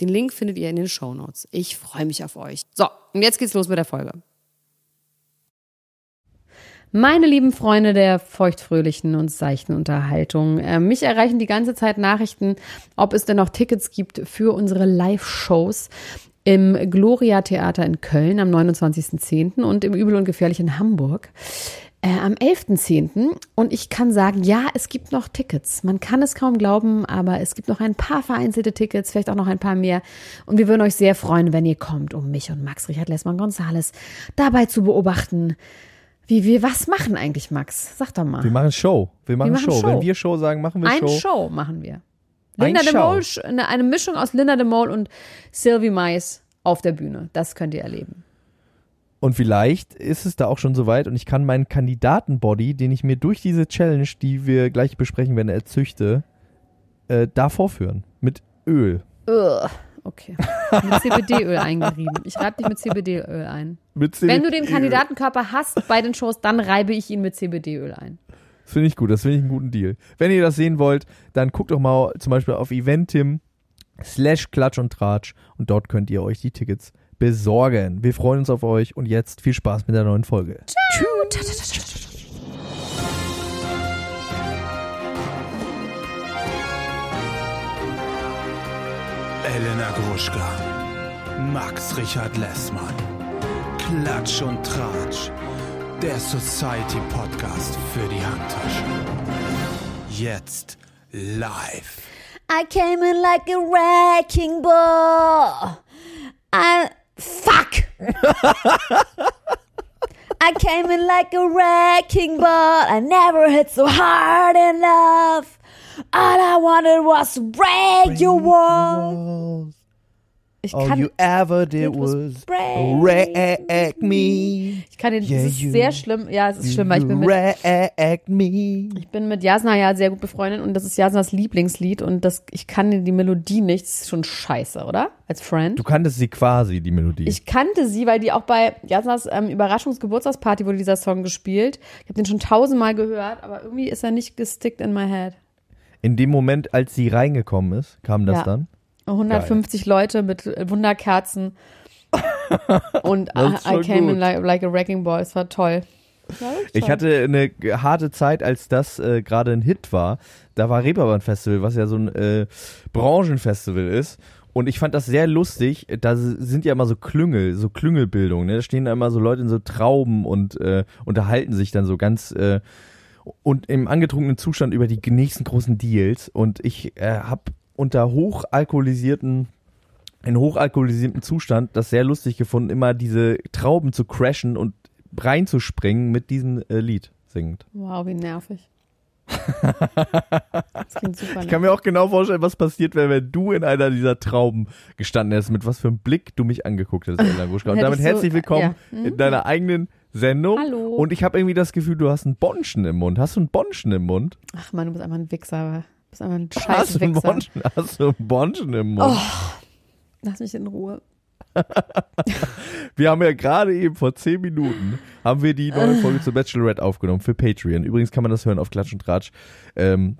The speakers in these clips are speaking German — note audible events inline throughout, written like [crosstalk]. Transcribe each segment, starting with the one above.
Den Link findet ihr in den Show Notes. Ich freue mich auf euch. So, und jetzt geht's los mit der Folge. Meine lieben Freunde der feuchtfröhlichen und seichten Unterhaltung, äh, mich erreichen die ganze Zeit Nachrichten, ob es denn noch Tickets gibt für unsere Live-Shows im Gloria Theater in Köln am 29.10. und im Übel und Gefährlich in Hamburg äh, am 11.10. Und ich kann sagen, ja, es gibt noch Tickets. Man kann es kaum glauben, aber es gibt noch ein paar vereinzelte Tickets, vielleicht auch noch ein paar mehr. Und wir würden euch sehr freuen, wenn ihr kommt, um mich und Max Richard Lessmann Gonzales dabei zu beobachten. Wie wir was machen eigentlich, Max? Sag doch mal. Wir machen Show. Wir machen, wir machen Show. Show. Wenn wir Show sagen, machen wir ein Show. Eine Show machen wir. Linda de Mol, eine, eine Mischung aus Linda de Mol und Sylvie Mais auf der Bühne. Das könnt ihr erleben. Und vielleicht ist es da auch schon soweit und ich kann meinen Kandidatenbody, den ich mir durch diese Challenge, die wir gleich besprechen werden, erzüchte, äh, da vorführen. Mit Öl. Ugh. Okay. Mit CBD-Öl eingerieben. Ich reibe dich mit CBD-Öl ein. Mit CBD Wenn du den Kandidatenkörper hast bei den Shows, dann reibe ich ihn mit CBD-Öl ein. Das finde ich gut, das finde ich einen guten Deal. Wenn ihr das sehen wollt, dann guckt doch mal zum Beispiel auf Eventim slash Klatsch und Tratsch und dort könnt ihr euch die Tickets besorgen. Wir freuen uns auf euch und jetzt viel Spaß mit der neuen Folge. Tschüss. Elena Gruschka, Max Richard Lessmann, Klatsch und Tratsch, der Society Podcast für die Handtasche. Jetzt live. I came in like a wrecking ball. I Fuck! I came in like a wrecking ball. I never hit so hard enough. All I wanted was break, break your walls. Ich All you ever did was wreck me. Ich kann den, yeah, das ist sehr schlimm. Ja, es ist schlimm, weil ich bin mit, me. ich bin mit Jasna ja sehr gut befreundet und das ist Jasnas Lieblingslied und das, ich kann die Melodie nicht. Das ist schon scheiße, oder? Als Friend. Du kanntest sie quasi, die Melodie. Ich kannte sie, weil die auch bei Jasnas ähm, Überraschungsgeburtstagsparty wurde dieser Song gespielt. Ich habe den schon tausendmal gehört, aber irgendwie ist er nicht gestickt in my head. In dem Moment, als sie reingekommen ist, kam das ja. dann? 150 Geil. Leute mit Wunderkerzen. [laughs] und I came in like, like, a wrecking ball. Es war toll. ich hatte eine harte Zeit, als das äh, gerade ein Hit war. Da war Reeperbahn Festival, was ja so ein äh, Branchenfestival ist. Und ich fand das sehr lustig. Da sind ja immer so Klüngel, so Klüngelbildungen. Ne? Da stehen da immer so Leute in so Trauben und äh, unterhalten sich dann so ganz äh, und im angetrunkenen Zustand über die nächsten großen Deals. Und ich äh, habe unter hochalkoholisierten in hochalkoholisiertem Zustand das sehr lustig gefunden, immer diese Trauben zu crashen und reinzuspringen mit diesem äh, Lied singend. Wow, wie nervig. [laughs] das klingt super ich kann mir auch genau vorstellen, was passiert wäre, wenn du in einer dieser Trauben gestanden hättest, mit was für einem Blick du mich angeguckt hättest, Ella Gruschka. Und damit so, herzlich willkommen ja. hm? in deiner eigenen Sendung. Hallo. Und ich habe irgendwie das Gefühl, du hast ein Bonschen im Mund. Hast du ein Bonschen im Mund? Ach man, du bist einfach ein Wichser bist einfach ein scheiß hast du, Bonschen, hast du einen Bonschen im Mund? Oh, lass mich in Ruhe. [laughs] wir haben ja gerade eben vor zehn Minuten haben wir die neue Folge zu Bachelorette aufgenommen für Patreon. Übrigens kann man das hören auf Klatsch und Tratsch. Ähm,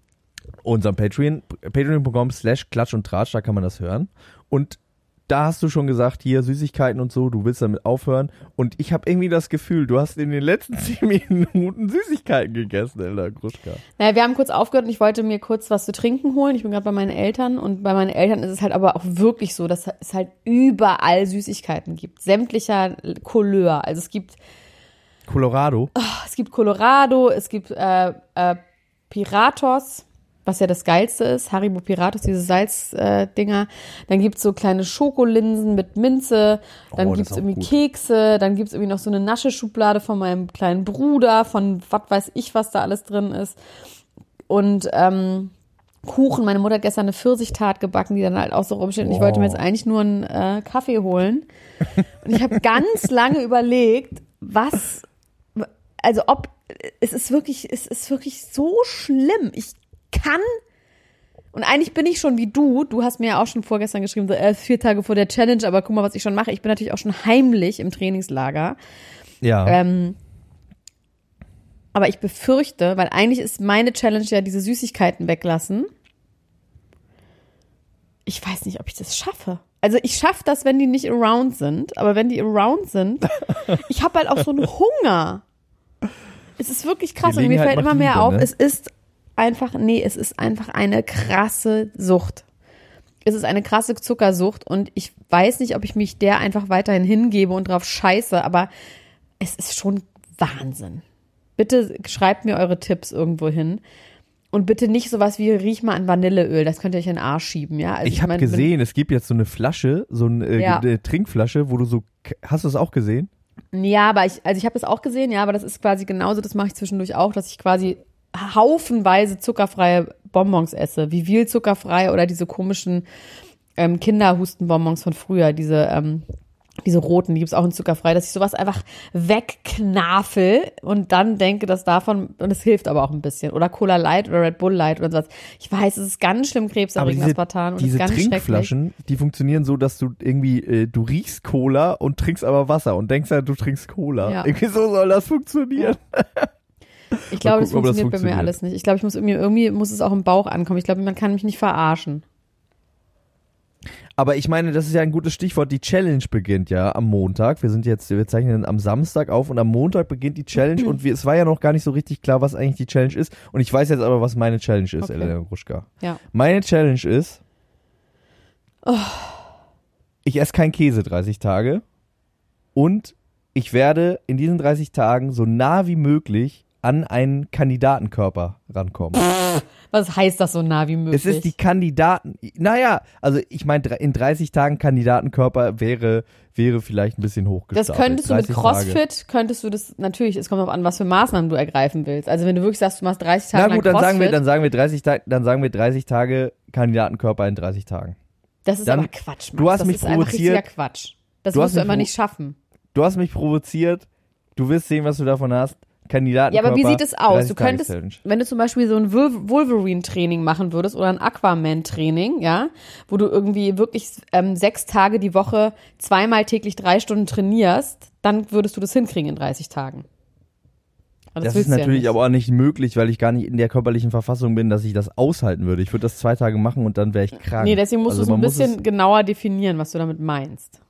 unserem Patreon, patreon.com slash Klatsch und Tratsch, da kann man das hören. Und da hast du schon gesagt, hier Süßigkeiten und so, du willst damit aufhören. Und ich habe irgendwie das Gefühl, du hast in den letzten [laughs] zehn Minuten Süßigkeiten gegessen, Elda Gruschka. Naja, wir haben kurz aufgehört und ich wollte mir kurz was zu trinken holen. Ich bin gerade bei meinen Eltern und bei meinen Eltern ist es halt aber auch wirklich so, dass es halt überall Süßigkeiten gibt. Sämtlicher Couleur. Also es gibt Colorado. Oh, es gibt Colorado, es gibt äh, äh, Piratos was ja das Geilste ist, Haribo Piratus, diese Salzdinger. Äh, dann gibt's so kleine Schokolinsen mit Minze, dann Oh, gibt's auch irgendwie gut. Kekse, dann gibt's irgendwie noch so eine Nascheschublade von meinem kleinen Bruder, von was weiß ich, was da alles drin ist. Und ähm, Kuchen. Meine Mutter hat gestern eine Pfirsichtat gebacken, die dann halt auch so rumsteht. Und ich wollte mir jetzt eigentlich nur einen äh, Kaffee holen. Und ich habe [laughs] ganz lange überlegt, was, also ob, es ist wirklich, es ist wirklich so schlimm. Ich kann, und eigentlich bin ich schon wie du. Du hast mir ja auch schon vorgestern geschrieben, so, äh, vier Tage vor der Challenge, aber guck mal, was ich schon mache. Ich bin natürlich auch schon heimlich im Trainingslager. Ja. Ähm, aber ich befürchte, weil eigentlich ist meine Challenge ja diese Süßigkeiten weglassen. Ich weiß nicht, ob ich das schaffe. Also ich schaffe das, wenn die nicht around sind, aber wenn die around sind, [laughs] ich habe halt auch so einen Hunger. Es ist wirklich krass und mir Gelegenheit fällt immer mehr Liebe, auf, ne? es ist einfach, nee, es ist einfach eine krasse Sucht. Es ist eine krasse Zuckersucht und ich weiß nicht, ob ich mich der einfach weiterhin hingebe und drauf scheiße, aber es ist schon Wahnsinn. Bitte schreibt mir eure Tipps irgendwo hin. Und bitte nicht sowas wie riech mal an Vanilleöl, das könnt ihr euch in den Arsch schieben, ja. Also ich habe gesehen, es gibt jetzt so eine Flasche, so eine, äh, Ja. eine Trinkflasche, wo du so, hast du es auch gesehen? Ja, aber ich, also ich habe das auch gesehen, ja, aber das ist quasi genauso, das mache ich zwischendurch auch, dass ich quasi haufenweise zuckerfreie Bonbons esse, wie viel zuckerfrei oder diese komischen ähm, Kinderhustenbonbons von früher, diese ähm, diese roten, die gibt's auch in zuckerfrei, dass ich sowas einfach wegknafel und dann denke, dass davon, und es hilft aber auch ein bisschen. Oder Cola Light oder Red Bull Light oder sowas. Ich weiß, es ist ganz schlimm krebserregend, Aspartan. Und es diese ist ganz schrecklich. Trinkflaschen, die funktionieren so, dass du irgendwie, äh, du riechst Cola und trinkst aber Wasser und denkst ja, du trinkst Cola. Ja. Irgendwie so soll das funktionieren. [laughs] Ich glaube, das ob das funktioniert bei mir funktioniert. alles nicht. Ich glaube, ich muss irgendwie, irgendwie muss es auch im Bauch ankommen. Ich glaube, man kann mich nicht verarschen. Aber ich meine, das ist ja ein gutes Stichwort. Die Challenge beginnt ja am Montag. Wir sind jetzt, wir zeichnen am Samstag auf und am Montag beginnt die Challenge [laughs] und wir, es war ja noch gar nicht so richtig klar, was eigentlich die Challenge ist. Und ich weiß jetzt aber, was meine Challenge ist, Okay. Elena Gruschka. Ja. Meine Challenge ist, Oh. ich esse kein Käse 30 Tage und ich werde in diesen 30 Tagen so nah wie möglich an einen Kandidatenkörper rankommen. Was heißt das so nah wie möglich? Es ist die Kandidaten. Naja, also ich meine, in 30 Tagen Kandidatenkörper wäre, wäre vielleicht ein bisschen das hochgestapelt. könntest du mit 30 CrossFit, Tage. könntest du das, natürlich, es kommt darauf an, was für Maßnahmen du ergreifen willst. Also wenn du wirklich sagst, du machst 30 Tage Na gut, dann CrossFit, sagen wir, dann sagen wir 30 Tage, dann sagen wir 30 Tage Kandidatenkörper in 30 Tagen. das ist dann- aber Quatsch, Max. du hast das mich ist einfach provoziert. richtiger Quatsch. Das wirst du immer nicht schaffen. Du hast mich provoziert. Du wirst sehen, was du davon hast. Ja, Kandidatenkörper. aber wie sieht es aus? 30 Du könntest, wenn du zum Beispiel so ein Wol- Wolverine-Training machen würdest oder ein Aquaman-Training, ja, wo du irgendwie wirklich ähm, sechs Tage die Woche zweimal täglich drei Stunden trainierst, dann würdest du das hinkriegen in 30 Tagen. Aber Das, ist du ja natürlich nicht. aber auch nicht möglich, weil ich gar nicht in der körperlichen Verfassung bin, dass ich das aushalten würde. Ich würde das zwei Tage machen und dann wäre ich krank. Nee, deswegen musst Also du es ein bisschen genauer definieren, was du damit meinst.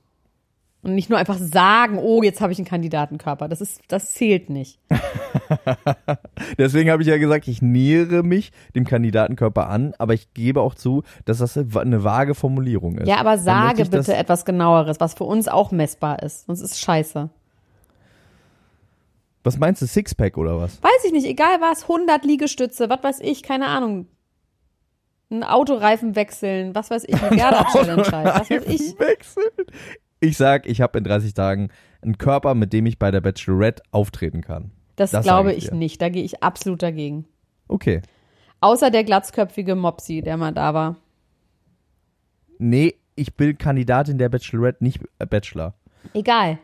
Und nicht nur einfach sagen, oh, jetzt habe ich einen Kandidatenkörper. Das ist, das zählt nicht. [laughs] Deswegen habe ich ja gesagt, ich nähere mich dem Kandidatenkörper an, aber ich gebe auch zu, dass das eine vage Formulierung ist. Ja, aber sage bitte etwas genaueres, was für uns auch messbar ist. Sonst ist es scheiße. Was meinst du, Sixpack oder was? Weiß ich nicht, egal was, 100 Liegestütze, was weiß ich, keine Ahnung. Ein Autoreifen wechseln, was weiß ich, eine [laughs] Gerda-Challenge halt, was weiß ich. Wechseln. Ich sag, ich habe in 30 Tagen einen Körper, mit dem ich bei der Bachelorette auftreten kann. Das, Das glaube ich ich nicht, da gehe ich absolut dagegen. Okay. Außer der glatzköpfige Mopsi, der mal da war. Nee, ich bin Kandidatin der Bachelorette, nicht äh, Bachelor. Egal.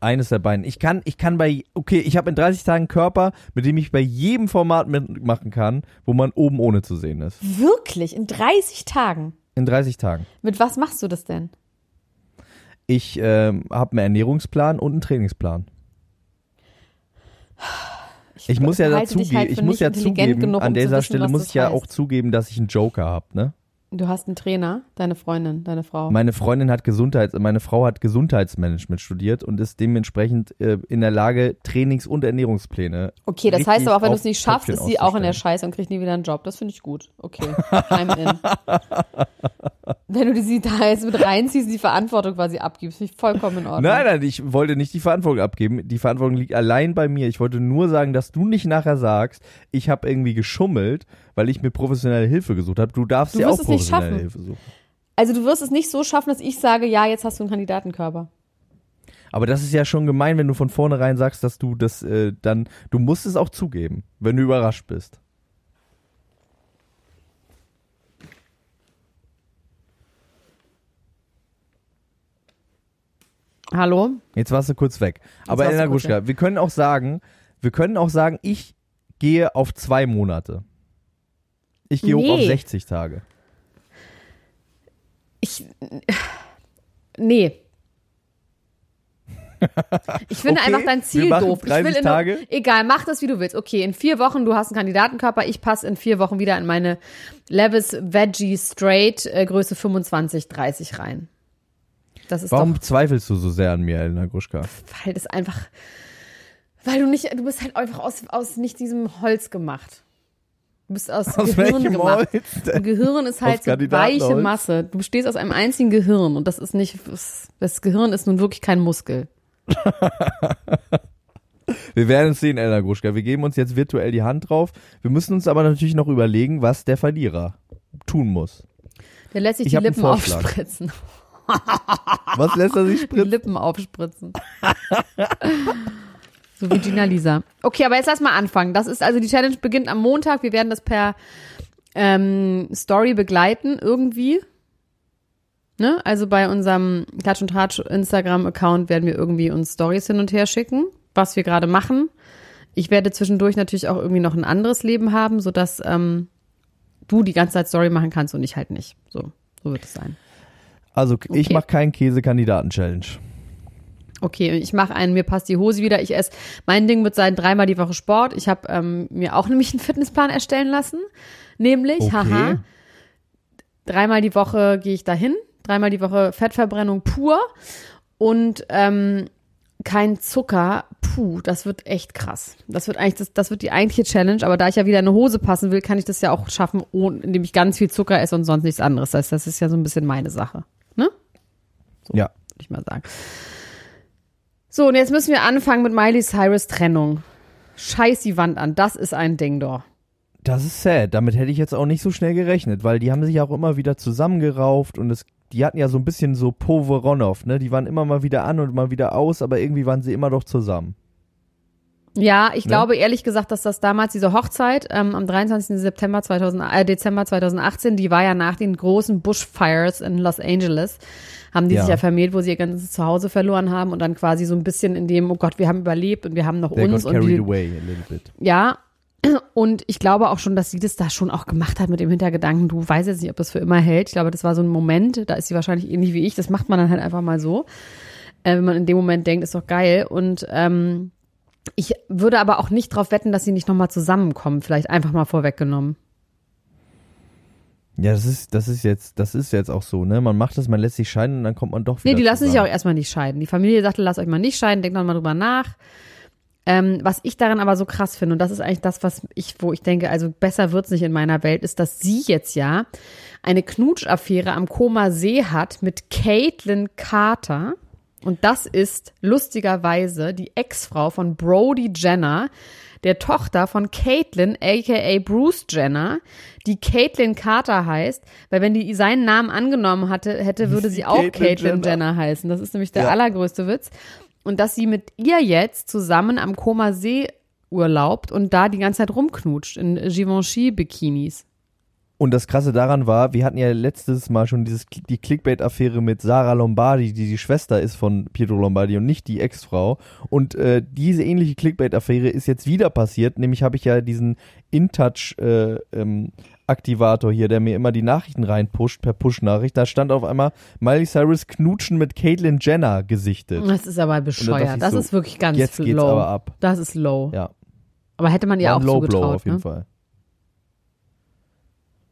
Eines der beiden. Ich kann, ich kann bei, okay, ich habe in 30 Tagen einen Körper, mit dem ich bei jedem Format mitmachen kann, wo man oben ohne zu sehen ist. Wirklich, in 30 Tagen. In 30 Tagen. Mit was machst du das denn? Ich ähm, habe einen Ernährungsplan und einen Trainingsplan. Ich muss ja dazugeben, halt ich muss ja zugeben, genug, an um zu dieser wissen, Stelle muss ich ja heißt. auch zugeben, dass ich einen Joker habe, ne? Du hast einen Trainer, Deine Freundin, deine Frau. Meine Freundin hat Gesundheits, meine Frau hat Gesundheitsmanagement studiert und ist dementsprechend äh, in der Lage, Trainings- und Ernährungspläne. Okay, das heißt aber auch, wenn du es nicht schaffst, ist sie auch in der. Scheiße und kriegt nie wieder einen Job. Das finde ich gut. Okay, I'm in. [laughs] wenn du sie da jetzt mit reinziehst und die Verantwortung quasi abgibst, finde ich vollkommen in Ordnung. Nein, nein, ich wollte nicht die Verantwortung abgeben. Die Verantwortung liegt allein bei mir. Ich wollte nur sagen, dass du nicht nachher sagst, ich habe irgendwie geschummelt, weil ich mir professionelle Hilfe gesucht habe. Du darfst Du wirst auch professionelle. Hilfe suchen. Also du wirst es nicht so schaffen, dass ich sage, ja, jetzt hast du einen Kandidatenkörper. Aber das ist ja schon gemein, wenn du von vornherein sagst, dass du das äh, dann, du musst es auch zugeben, wenn du überrascht bist. Hallo? Jetzt warst du kurz weg. Aber warst du Elena Gruschka, wir können auch sagen, wir können auch sagen, ich gehe auf zwei Monate. Ich gehe hoch auf Nee. 60 Tage. Ich. Nee. Ich finde Okay, einfach dein Ziel doof. Ich 30 will in Tage. Egal, mach das, wie du willst. Okay, in vier Wochen, du hast einen Kandidatenkörper, ich passe in vier Wochen wieder in meine Levis Veggie Straight äh, Größe 25, 30 rein. Warum doch, zweifelst du so sehr an mir, Elena Gruschka? weil das einfach, weil du nicht, du bist halt einfach aus, aus nicht diesem Holz gemacht. Du bist aus, Aus Gehirn gemacht. Ein Gehirn ist halt so weiche? Masse. Du bestehst aus einem einzigen Gehirn und das ist nicht, das, Gehirn ist nun wirklich kein Muskel. [laughs] Wir werden es sehen, Elena Gruschka. Wir geben uns jetzt virtuell die Hand drauf. Wir müssen uns aber natürlich noch überlegen, was der Verlierer tun muss. Der lässt sich Ich die Lippen aufspritzen. Was lässt er sich [laughs] Die spritzen? Lippen aufspritzen. [laughs] so wie Gina Lisa. Okay, aber jetzt lass mal anfangen. Das ist also die Challenge beginnt am Montag. Wir werden das per ähm, Story begleiten irgendwie. Ne? Also bei unserem Klatsch und Tratsch Instagram-Account werden wir irgendwie uns Stories hin und her schicken, was wir gerade machen. Ich werde zwischendurch natürlich auch irgendwie noch ein anderes Leben haben, sodass ähm, du die ganze Zeit Story machen kannst und ich halt nicht. So, so wird es sein. Also, ich Okay. mache keinen Käse-Kandidaten-Challenge. Okay, ich mache einen, mir passt die Hose wieder. Ich esse, mein Ding wird sein, dreimal die Woche Sport. Ich habe ähm, mir auch nämlich einen Fitnessplan erstellen lassen. Nämlich, Okay. haha, dreimal die Woche gehe ich dahin. Dreimal die Woche Fettverbrennung pur. Und ähm, kein Zucker. Puh, das wird echt krass. Das wird eigentlich, das, das wird die eigentliche Challenge. Aber da ich ja wieder in eine Hose passen will, kann ich das ja auch schaffen, ohne, indem ich ganz viel Zucker esse und sonst nichts anderes. Das heißt, das ist ja so ein bisschen meine Sache. Ne? Ja. würde ich mal sagen. So, und jetzt müssen wir anfangen mit Miley Cyrus Trennung. Scheiß die Wand an, das ist ein Ding doch. Das ist sad. Damit hätte ich jetzt auch nicht so schnell gerechnet, weil die haben sich auch immer wieder zusammengerauft und es, die hatten ja so ein bisschen so Poveronov, ne? Die waren immer mal wieder an und mal wieder aus, aber irgendwie waren sie immer doch zusammen. Ja, ich Ne? glaube ehrlich gesagt, dass das damals diese Hochzeit ähm, am 23. September 2000, äh, Dezember 2018, die war ja nach den großen Bushfires in Los Angeles, haben die Ja. sich ja vermählt, wo sie ihr ganzes Zuhause verloren haben und dann quasi so ein bisschen in dem, oh Gott, wir haben überlebt und wir haben noch They uns und die, away a little bit. Ja, [clears throat] und ich glaube auch schon, dass sie das da schon auch gemacht hat mit dem Hintergedanken, du weißt jetzt nicht, ob das für immer hält. Ich glaube, das war so ein Moment, da ist sie wahrscheinlich ähnlich wie ich. Das macht man dann halt einfach mal so. Äh, wenn man in dem Moment denkt, ist doch geil. Und ähm, ich würde aber auch nicht drauf wetten, dass sie nicht nochmal zusammenkommen. Vielleicht einfach mal vorweggenommen. Ja, das ist, das ist jetzt, das ist jetzt auch so, ne? Man macht das, man lässt sich scheiden und dann kommt man doch wieder Nee, die lassen sich auch zusammen. erstmal nicht scheiden. Die Familie sagte, lasst euch mal nicht scheiden, denkt noch mal drüber nach. Ähm, was ich daran aber so krass finde, und das ist eigentlich das, was ich, wo ich denke, also besser wird's nicht in meiner Welt, ist, dass sie jetzt ja eine Knutschaffäre am Koma See hat mit Caitlin Carter. Und das ist lustigerweise die Ex-Frau von Brody Jenner, der Tochter von Caitlin, aka Bruce Jenner, die Caitlin Carter heißt, weil wenn die seinen Namen angenommen hatte, hätte, würde Sie auch Caitlyn Caitlin Jenner. Jenner heißen. Das ist nämlich der Ja. allergrößte Witz. Und dass sie mit ihr jetzt zusammen am Koma See urlaubt und da die ganze Zeit rumknutscht in Givenchy-Bikinis. Und das Krasse daran war, wir hatten ja letztes Mal schon dieses, die Clickbait-Affäre mit Sarah Lombardi, die die Schwester ist von Pietro Lombardi und nicht die Ex-Frau. Und äh, diese ähnliche Clickbait-Affäre ist jetzt wieder passiert. Nämlich habe ich ja diesen InTouch-Aktivator hier, der mir immer die Nachrichten reinpusht, per Push-Nachricht. Da stand auf einmal Miley Cyrus knutschen mit Caitlyn Jenner gesichtet. Das ist aber bescheuert. Das so, ist wirklich ganz Jetzt low. geht's aber ab. Das ist low. Ja, Aber hätte man ihr auch Low Blow zugetraut. auf jeden Ne? Fall.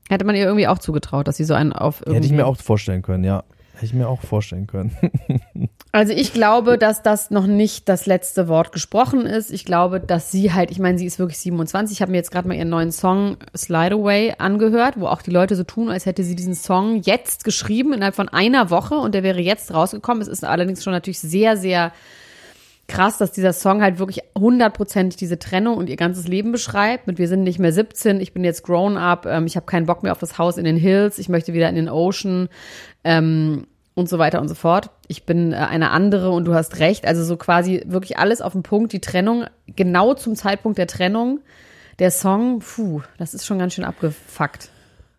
Hätte man ihr irgendwie auch zugetraut, dass sie so einen auf irgendwie. Hätte ich mir auch vorstellen können, ja. Hätte ich mir auch vorstellen können. [laughs] Also ich glaube, dass das noch nicht das letzte Wort gesprochen ist. Ich glaube, dass sie halt, ich meine, sie ist wirklich 27. Ich habe mir jetzt gerade mal ihren neuen Song Slide Away angehört, wo auch die Leute so tun, als hätte sie diesen Song jetzt geschrieben innerhalb von einer Woche und der wäre jetzt rausgekommen. Es ist allerdings schon natürlich sehr, sehr krass, dass dieser Song halt wirklich hundertprozentig diese Trennung und ihr ganzes Leben beschreibt. Mit wir sind nicht mehr 17, ich bin jetzt grown up, ähm, ich habe keinen Bock mehr auf das Haus in den Hills, ich möchte wieder in den Ocean. Ähm, und so weiter und so fort. Ich bin äh, eine andere und du hast recht. Also so quasi wirklich alles auf den Punkt, die Trennung, genau zum Zeitpunkt der Trennung. Der Song, puh, das ist schon ganz schön abgefuckt.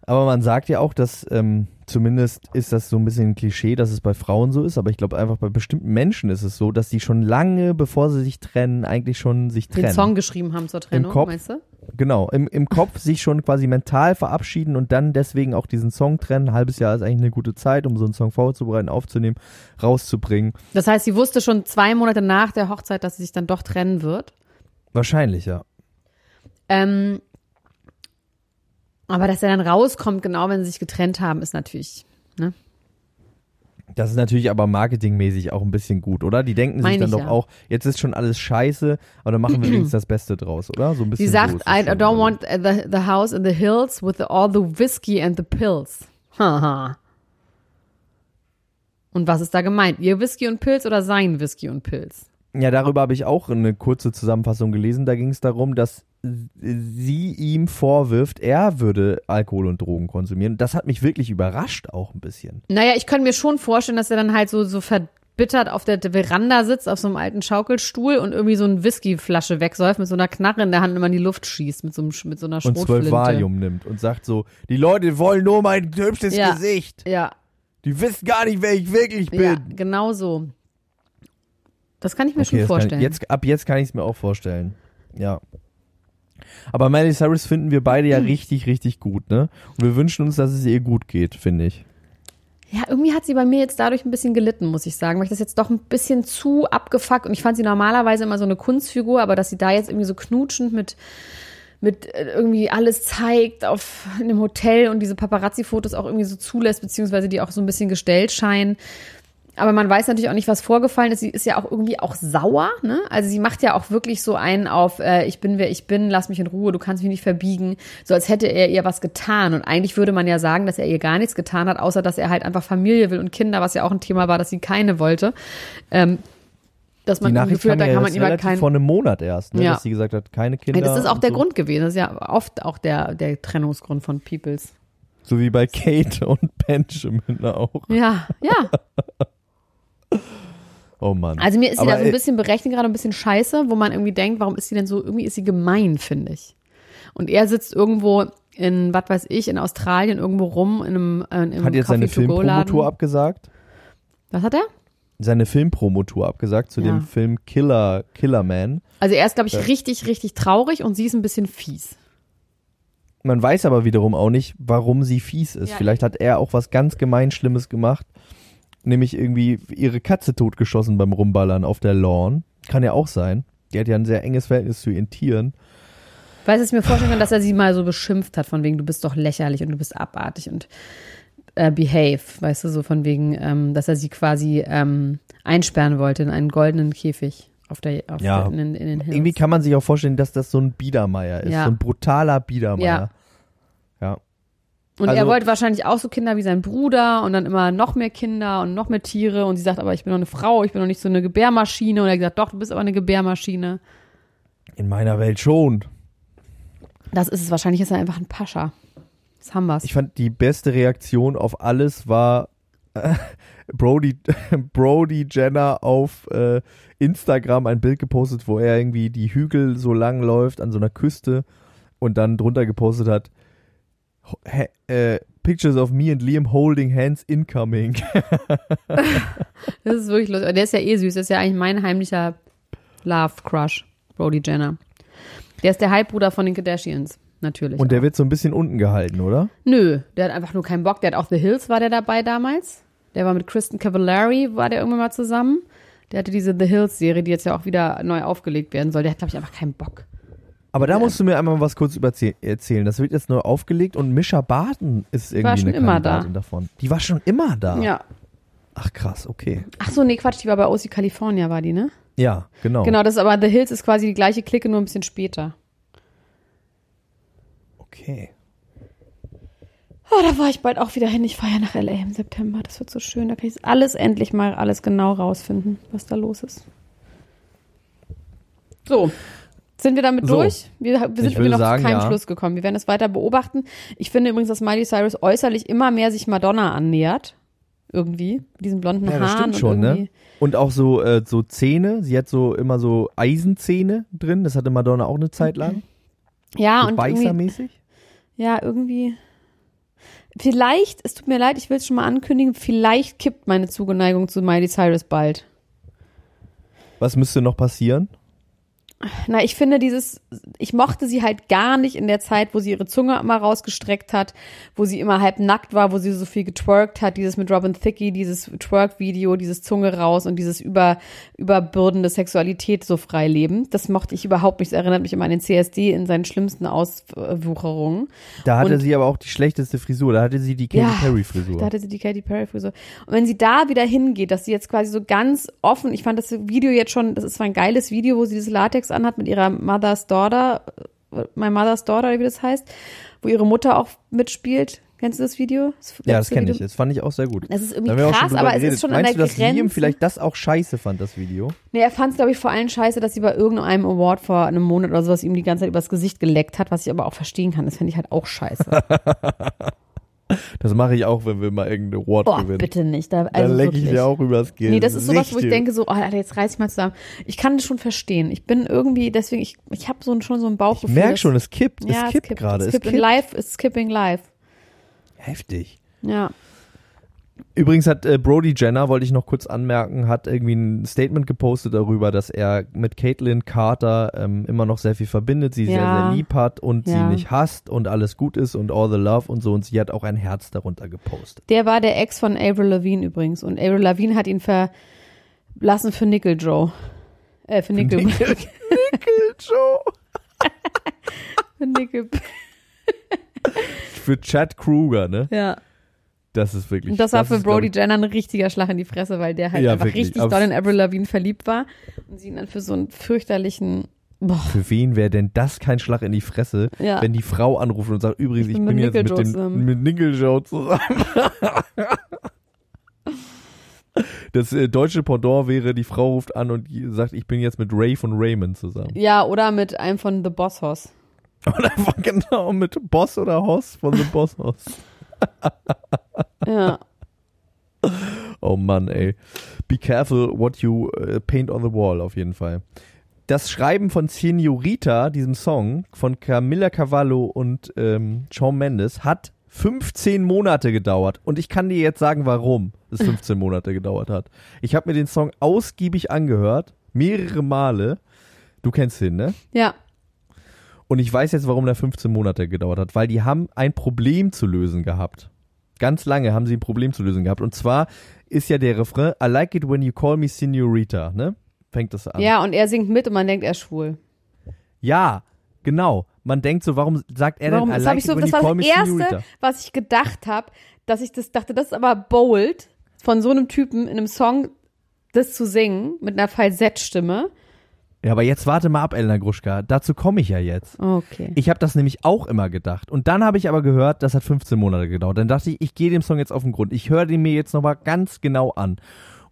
Aber man sagt ja auch, dass ähm, zumindest ist das so ein bisschen ein Klischee, dass es bei Frauen so ist, aber ich glaube einfach bei bestimmten Menschen ist es so, dass die schon lange, bevor sie sich trennen, eigentlich schon sich trennen. Den Song geschrieben haben zur Trennung, Kopf. meinst du? Genau, im, im Kopf sich schon quasi mental verabschieden und dann deswegen auch diesen Song trennen. Ein halbes Jahr ist eigentlich eine gute Zeit, um so einen Song vorzubereiten, aufzunehmen, rauszubringen. Das heißt, sie wusste schon zwei Monate nach der Hochzeit, dass sie sich dann doch trennen wird. Wahrscheinlich, ja. Ähm, aber dass er dann rauskommt, genau wenn sie sich getrennt haben, ist natürlich, ne? Das ist natürlich aber marketingmäßig auch ein bisschen gut, oder? Die denken Meine sich dann doch ja. auch, jetzt ist schon alles scheiße, aber dann machen wir wenigstens das Beste draus, oder? So ein bisschen Sie sagt, I don't want the, the house in the hills with all the whiskey and the pills. Haha. und was ist da gemeint? Ihr Whisky und Pilz oder sein Whisky und Pilz? Ja, darüber habe ich auch eine kurze Zusammenfassung gelesen. Da ging es darum, dass sie ihm vorwirft, er würde Alkohol und Drogen konsumieren. Das hat mich wirklich überrascht auch ein bisschen. Naja, ich könnte mir schon vorstellen, dass er dann halt so, so verbittert auf der Veranda sitzt, auf so einem alten Schaukelstuhl und irgendwie so eine Whiskyflasche wegsäuft, mit so einer Knarre in der Hand immer in die Luft schießt, mit so, einem, mit so einer Und Schrotflinte. zwölf Valium nimmt und sagt so, die Leute wollen nur mein hübsches Ja. Gesicht. Ja, Die wissen gar nicht, wer ich wirklich bin. ja, genau so. Das kann ich mir schon das vorstellen. Kann, jetzt, ab jetzt kann ich es mir auch vorstellen. Ja. Aber Miley Cyrus finden wir beide ja Hm. richtig, richtig gut, ne? Und wir wünschen uns, dass es ihr gut geht, finde ich. Ja, irgendwie hat sie bei mir jetzt dadurch ein bisschen gelitten, muss ich sagen, weil ich das jetzt doch ein bisschen zu abgefuckt und ich fand sie normalerweise immer so eine Kunstfigur, aber dass sie da jetzt irgendwie so knutschend mit mit äh, irgendwie alles zeigt auf in einem Hotel und diese Paparazzi-Fotos auch irgendwie so zulässt, beziehungsweise die auch so ein bisschen gestellt scheinen. Aber man weiß natürlich auch nicht, was vorgefallen ist. Sie ist ja auch irgendwie auch sauer, ne? Also sie macht ja auch wirklich so einen auf, äh, ich bin wer ich bin, lass mich in Ruhe, du kannst mich nicht verbiegen. So als hätte er ihr was getan. Und eigentlich würde man ja sagen, dass er ihr gar nichts getan hat, außer dass er halt einfach Familie will und Kinder, was ja auch ein Thema war, dass sie keine wollte. Ähm, dass man Die Nachricht Gefühl hat, da ja kann man relativ keinen. vor einem Monat erst, ne? Ja. dass sie gesagt hat, keine Ja, Kinder. das ist auch der so. Grund gewesen. Das ist ja oft auch der, der Trennungsgrund von Peoples. So wie bei Kate und Benjamin auch. Ja, ja. [laughs] Oh Mann. Also mir ist sie Aber, da so ein äh, bisschen berechnet, gerade ein bisschen scheiße, wo man irgendwie denkt, warum ist sie denn so, irgendwie ist sie gemein, finde ich. Und er sitzt irgendwo in, was weiß ich, in Australien irgendwo rum, in einem, äh, in einem Hat jetzt seine. Filmpromotour abgesagt? Was hat er? Seine Filmpromotour abgesagt zu Ja. dem Film Killer, Killer Man. Also er ist, glaube ich, richtig, richtig traurig und sie ist ein bisschen fies. Man weiß aber wiederum auch nicht, warum sie fies ist. Ja. Vielleicht hat er auch was ganz gemein Schlimmes gemacht. Nämlich irgendwie ihre Katze totgeschossen beim Rumballern auf der Lawn. Kann ja auch sein. Die hat ja ein sehr enges Verhältnis zu ihren Tieren. Weißt du, ich mir vorstellen kann, dass er sie mal so beschimpft hat, von wegen, du bist doch lächerlich und du bist abartig und äh, behave, weißt du, so von wegen, ähm, dass er sie quasi ähm, einsperren wollte in einen goldenen Käfig auf der, auf Ja. der, in, den- in den Hills. Irgendwie kann man sich auch vorstellen, dass das so ein Biedermeier ist. Ja. So ein brutaler Biedermeier. Ja. Und Also- er wollte wahrscheinlich auch so Kinder wie sein Bruder und dann immer noch mehr Kinder und noch mehr Tiere. Und sie sagt, aber ich bin doch eine Frau, ich bin doch nicht so eine Gebärmaschine. Und er hat gesagt, doch, du bist aber eine Gebärmaschine. In meiner Welt schon. Das ist es. Wahrscheinlich ist er einfach ein Pascha. Das haben wir's. Ich fand die beste Reaktion auf alles war äh, [laughs] Brody, [laughs] Brody Jenner auf äh, Instagram ein Bild gepostet, wo er irgendwie die Hügel so lang läuft an so einer Küste und dann drunter gepostet hat äh, Pictures of me and Liam holding hands incoming. [laughs] [laughs] Das ist wirklich lustig. Der ist ja eh süß. Das ist ja eigentlich mein heimlicher Love-Crush, Brody Jenner. Der ist der Halbbruder von den Kardashians, natürlich. Und der auch. wird so ein bisschen unten gehalten, oder? Nö, der hat einfach nur keinen Bock. Der hat auch The Hills, war der dabei damals. Der war mit Kristen Cavallari, war der irgendwann mal zusammen. Der hatte diese The Hills-Serie, die jetzt ja auch wieder neu aufgelegt werden soll. Der hat, glaube ich, einfach keinen Bock. Aber da musst du mir einmal was kurz über erzählen. Das wird jetzt neu aufgelegt und Mischa Barton ist irgendwie war schon eine immer da. Davon. Die war schon immer da. Ja. Ach krass, okay. Ach so, nee, Quatsch, die war bei OC California, war die, ne? Ja, genau. Genau, das ist aber The Hills ist quasi die gleiche Clique, nur ein bisschen später. Okay. Oh, da war ich bald auch wieder hin. Ich fahre ja nach LA im September. Das wird so schön. Da kann ich alles endlich mal alles genau rausfinden, was da los ist. So. Sind wir damit So. durch? Wir, wir sind irgendwie noch sagen, zu keinem ja. Schluss gekommen. Wir werden es weiter beobachten. Ich finde übrigens, dass Miley Cyrus äußerlich immer mehr sich Madonna annähert. Irgendwie. Mit diesen blonden Ja, das Haaren stimmt schon, ne? Und auch so, äh, so Zähne. Sie hat so immer so Eisenzähne drin. Das hatte Madonna auch eine Zeit lang. [laughs] Ja, so und irgendwie, beißermäßig. ja, irgendwie. Vielleicht, es tut mir leid, ich will es schon mal ankündigen, vielleicht kippt meine Zugeneigung zu Miley Cyrus bald. Was müsste noch passieren? Na, ich finde dieses, ich mochte sie halt gar nicht in der Zeit, wo sie ihre Zunge immer rausgestreckt hat, wo sie immer halb nackt war, wo sie so viel getwerkt hat, dieses mit Robin Thicke, dieses Twerk-Video, dieses Zunge raus und dieses über, überbürdende Sexualität so frei leben. Das mochte ich überhaupt nicht. Das erinnert mich immer an den CSD in seinen schlimmsten Auswucherungen. Da hatte Und- sie aber auch die schlechteste Frisur. Da hatte sie die Katy Ja, Perry Frisur. Da hatte sie die Katy Perry Frisur. Und wenn sie da wieder hingeht, dass sie jetzt quasi so ganz offen, ich fand das Video jetzt schon, das ist zwar ein geiles Video, wo sie dieses Latex anhat mit ihrer Mother's Daughter, My Mother's Daughter, wie das heißt, wo ihre Mutter auch mitspielt. Kennst du das Video? Das ja, das kenne ich. Das fand ich auch sehr gut. Das ist irgendwie krass, aber es geredet. ist schon Meinst an der du, dass Liam Grenze. vielleicht das auch scheiße fand, das Video? Nee, er fand es, glaube ich, vor allem scheiße, dass sie bei irgendeinem Award vor einem Monat oder sowas ihm die ganze Zeit übers Gesicht geleckt hat, was ich aber auch verstehen kann. Das finde ich halt auch scheiße. [laughs] Das mache ich auch, wenn wir mal irgendeine Award Boah, gewinnen. bitte nicht. Da, Dann also lecke ich dir auch übers Geld. Nee, das ist sowas, wo ich denke so, oh, Alter, jetzt reiß ich mal zusammen. Ich kann das schon verstehen. Ich bin irgendwie, deswegen, ich, ich habe so, schon so ein Ich Bauchgefühl. merke dass- schon, es kippt. ja, es kippt gerade. Es Es kippt kippt. in live, it's skipping live. Heftig. Ja. Übrigens hat äh, Brody Jenner, wollte ich noch kurz anmerken, hat irgendwie ein Statement gepostet darüber, dass er mit Caitlyn Carter ähm, immer noch sehr viel verbindet, sie sehr, Ja. sehr lieb hat und sie Ja. nicht hasst und alles gut ist und all the love und so. Und sie hat auch ein Herz darunter gepostet. Der war der Ex von Avril Lavigne übrigens. Und Avril Lavigne hat ihn verlassen für Nickel Joe. Äh, für Nickel. Nickel, [laughs] Nickel Joe. für Nickel. Für Chad Kruger, ne? Ja. Das ist wirklich. Und das war für ist, Brody ich, Jenner ein richtiger Schlag in die Fresse, weil der halt Ja, einfach wirklich. richtig doll in Avril Lavigne verliebt war. Und sie ihn dann für so einen fürchterlichen, boah, Für wen wäre denn das kein Schlag in die Fresse, Ja. wenn die Frau anruft und sagt, übrigens, Ich ich bin bin, mit jetzt mit, dem, zusammen. mit Nickel Joe zusammen. [laughs] Das äh, deutsche Pendant wäre, die Frau ruft an und sagt, ich bin jetzt mit Ray von Raymond zusammen. ja, oder mit einem von The Boss Hoss. [laughs] Oder einfach genau mit Boss oder Hoss von The Boss Hoss. [laughs] Ja. Oh Mann, ey. Be careful what you äh, paint on the wall, auf jeden Fall. Das Schreiben von Senorita, diesem Song, von Camilla Cavallo und ähm, Shawn Mendes, hat 15 Monate gedauert. Und ich kann dir jetzt sagen, warum es 15 [laughs] Monate gedauert hat. Ich habe mir den Song ausgiebig angehört, mehrere Male. Du kennst ihn, ne? Ja. Und ich weiß jetzt, warum der 15 Monate gedauert hat, weil die haben ein Problem zu lösen gehabt. Ganz lange haben sie ein Problem zu lösen gehabt. Und zwar ist ja der Refrain, I like it when you call me Senorita, ne? Fängt das an. Ja, und er singt mit und man denkt, er ist schwul. Ja, genau. Man denkt so, warum sagt er Warum? denn, I Das, like it so, when das you war call das me Erste, Senorita? was ich gedacht habe, dass ich das dachte, das ist aber bold, von so einem Typen in einem Song das zu singen mit einer Falsettstimme. Ja, aber jetzt warte mal ab, Elena Gruschka. Dazu komme ich ja jetzt. Okay. Ich habe das nämlich auch immer gedacht. Und dann habe ich aber gehört, das hat 15 Monate gedauert. Dann dachte ich, ich gehe dem Song jetzt auf den Grund. Ich höre den mir jetzt nochmal ganz genau an.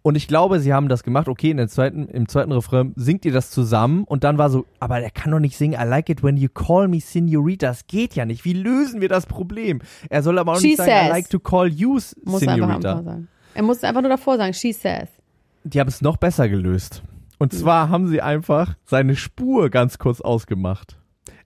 Und ich glaube, sie haben das gemacht. Okay, in der zweiten, im zweiten Refrain singt ihr das zusammen. Und dann war so, aber der kann doch nicht singen, I like it when you call me Senorita. Das geht ja nicht. Wie lösen wir das Problem? Er soll aber auch She nicht sagen, I says. like to call you Muss er Senorita. einfach sagen. Er muss einfach nur davor sagen, she says. Die haben es noch besser gelöst. Und zwar haben sie einfach seine Spur ganz kurz ausgemacht.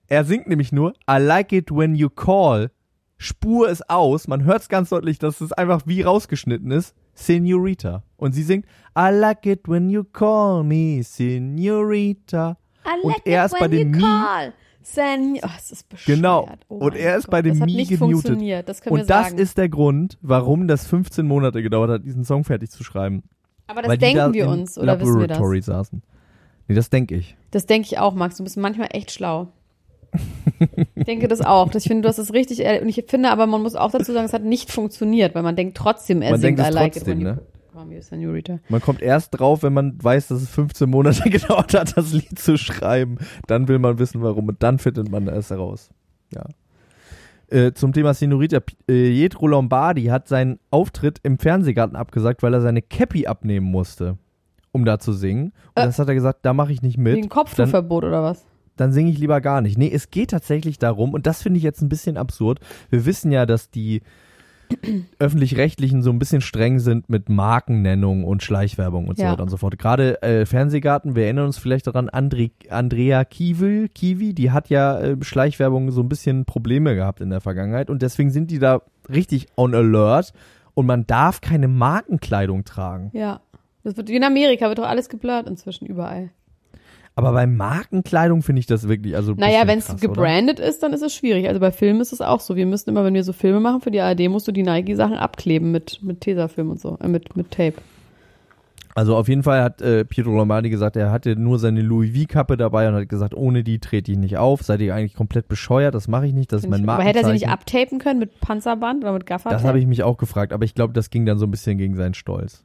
Er singt nämlich nur I like it when you call. Spur ist aus. Man hört es ganz deutlich, dass es einfach wie rausgeschnitten ist. Senorita. Und sie singt I like it when you call me Senorita. I Und er ist bei dem Mi- call. Sen oh, es ist bescheuert. Genau. Oh Und er ist Gott. bei dem das Mi gemutet. Das Und das sagen. ist der Grund, warum das 15 Monate gedauert hat, diesen Song fertig zu schreiben. Aber das die da denken wir uns, oder wissen wir das? Laboratory saßen. Nee, das denke ich. Das denke ich auch, Max. Du bist manchmal echt schlau. Ich denke das auch. Ich finde, du hast es richtig. Und ich finde aber, man muss auch dazu sagen, es hat nicht funktioniert, weil man denkt trotzdem, er Man singt denkt es I like trotzdem, it ne? Man kommt erst drauf, wenn man weiß, dass es 15 Monate [laughs] gedauert hat, das Lied zu schreiben. Dann will man wissen, warum. Und dann findet man es heraus. Ja. Äh, zum Thema Senorita. Äh, Pietro Lombardi hat seinen Auftritt im Fernsehgarten abgesagt, weil er seine Cappy abnehmen musste, um da zu singen. Und Äh. das hat er gesagt, da mache ich nicht mit. Wegen Kopftuchverbot oder was? dann singe ich lieber gar nicht. Nee, es geht tatsächlich darum, und das finde ich jetzt ein bisschen absurd. Wir wissen ja, dass die öffentlich-rechtlichen so ein bisschen streng sind mit Markennennung und Schleichwerbung und so Ja. weiter und so fort. Gerade äh, Fernsehgarten, wir erinnern uns vielleicht daran, André, Andrea Kiewel, Kiwi, die hat ja äh, Schleichwerbung so ein bisschen Probleme gehabt in der Vergangenheit und deswegen sind die da richtig on alert und man darf keine Markenkleidung tragen. Ja. Das wird, wie in Amerika wird doch alles geblurrt inzwischen überall. Aber bei Markenkleidung finde ich das wirklich, also. Naja, wenn es krass, oder? gebrandet ist, dann ist es schwierig. Also bei Filmen ist es auch so. Wir müssen immer, wenn wir so Filme machen für die ARD, musst du die Nike-Sachen abkleben mit, mit Tesafilm und so, äh, mit, mit Tape. Also auf jeden Fall hat äh, Pietro Lombardi gesagt, er hatte nur seine Louis V-Kappe dabei und hat gesagt, ohne die trete ich nicht auf. Seid ihr eigentlich komplett bescheuert? Das mache ich nicht. Das ist mein Aber hätte er sie nicht Markenzeichen. abtapen können mit Panzerband oder mit Gaffertape? Das habe ich mich auch gefragt, aber ich glaube, das ging dann so ein bisschen gegen seinen Stolz.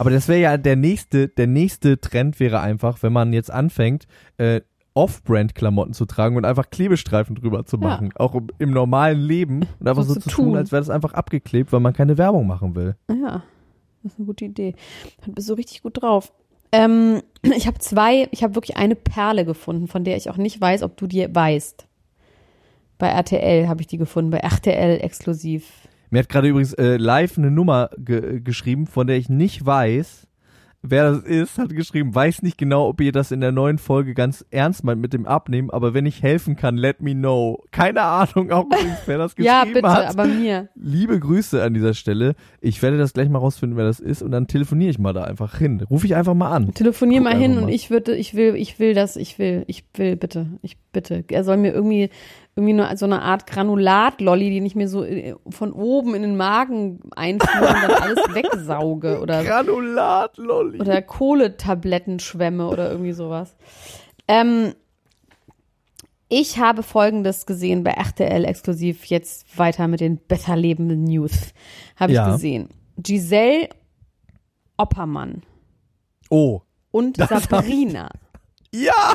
Aber das wäre ja der nächste, der nächste Trend wäre einfach, wenn man jetzt anfängt, äh, Off-Brand-Klamotten zu tragen und einfach Klebestreifen drüber zu Ja. machen. Auch im, im normalen Leben. Und einfach So so, zu tun, tun. als wäre das einfach abgeklebt, weil man keine Werbung machen will. Ja, das ist eine gute Idee. Du bist so richtig gut drauf. Ähm, [clears throat] ich habe zwei, ich habe wirklich eine Perle gefunden, von der ich auch nicht weiß, ob du die weißt. Bei RTL habe ich die gefunden, bei RTL exklusiv. Mir hat gerade übrigens äh, live eine Nummer ge geschrieben, von der ich nicht weiß, wer das ist, hat geschrieben, weiß nicht genau, ob ihr das in der neuen Folge ganz ernst meint mit dem Abnehmen, aber wenn ich helfen kann, let me know. Keine Ahnung auch [laughs] übrigens, wer das geschrieben Ja, bitte, hat. aber mir. Liebe Grüße an dieser Stelle. Ich werde das gleich mal rausfinden, wer das ist und dann telefoniere ich mal da einfach hin. Ruf ich einfach mal an. Telefonier Guck mal hin einfach und mal. ich würde, ich will, ich will das, ich will, ich will bitte, ich bitte. Er soll mir irgendwie, irgendwie nur so eine Art Granulat-Lolli, die ich mir so äh, von oben in den Magen einführe und dann alles [laughs] wegsauge oder Granulat, Lolli. oder Kohletablettenschwämme oder irgendwie sowas. Ähm, ich habe Folgendes gesehen bei RTL exklusiv, jetzt weiter mit den besser lebenden News. Habe ich Ja. gesehen. Giselle Oppermann Oh. und Sabrina. [laughs] Ja!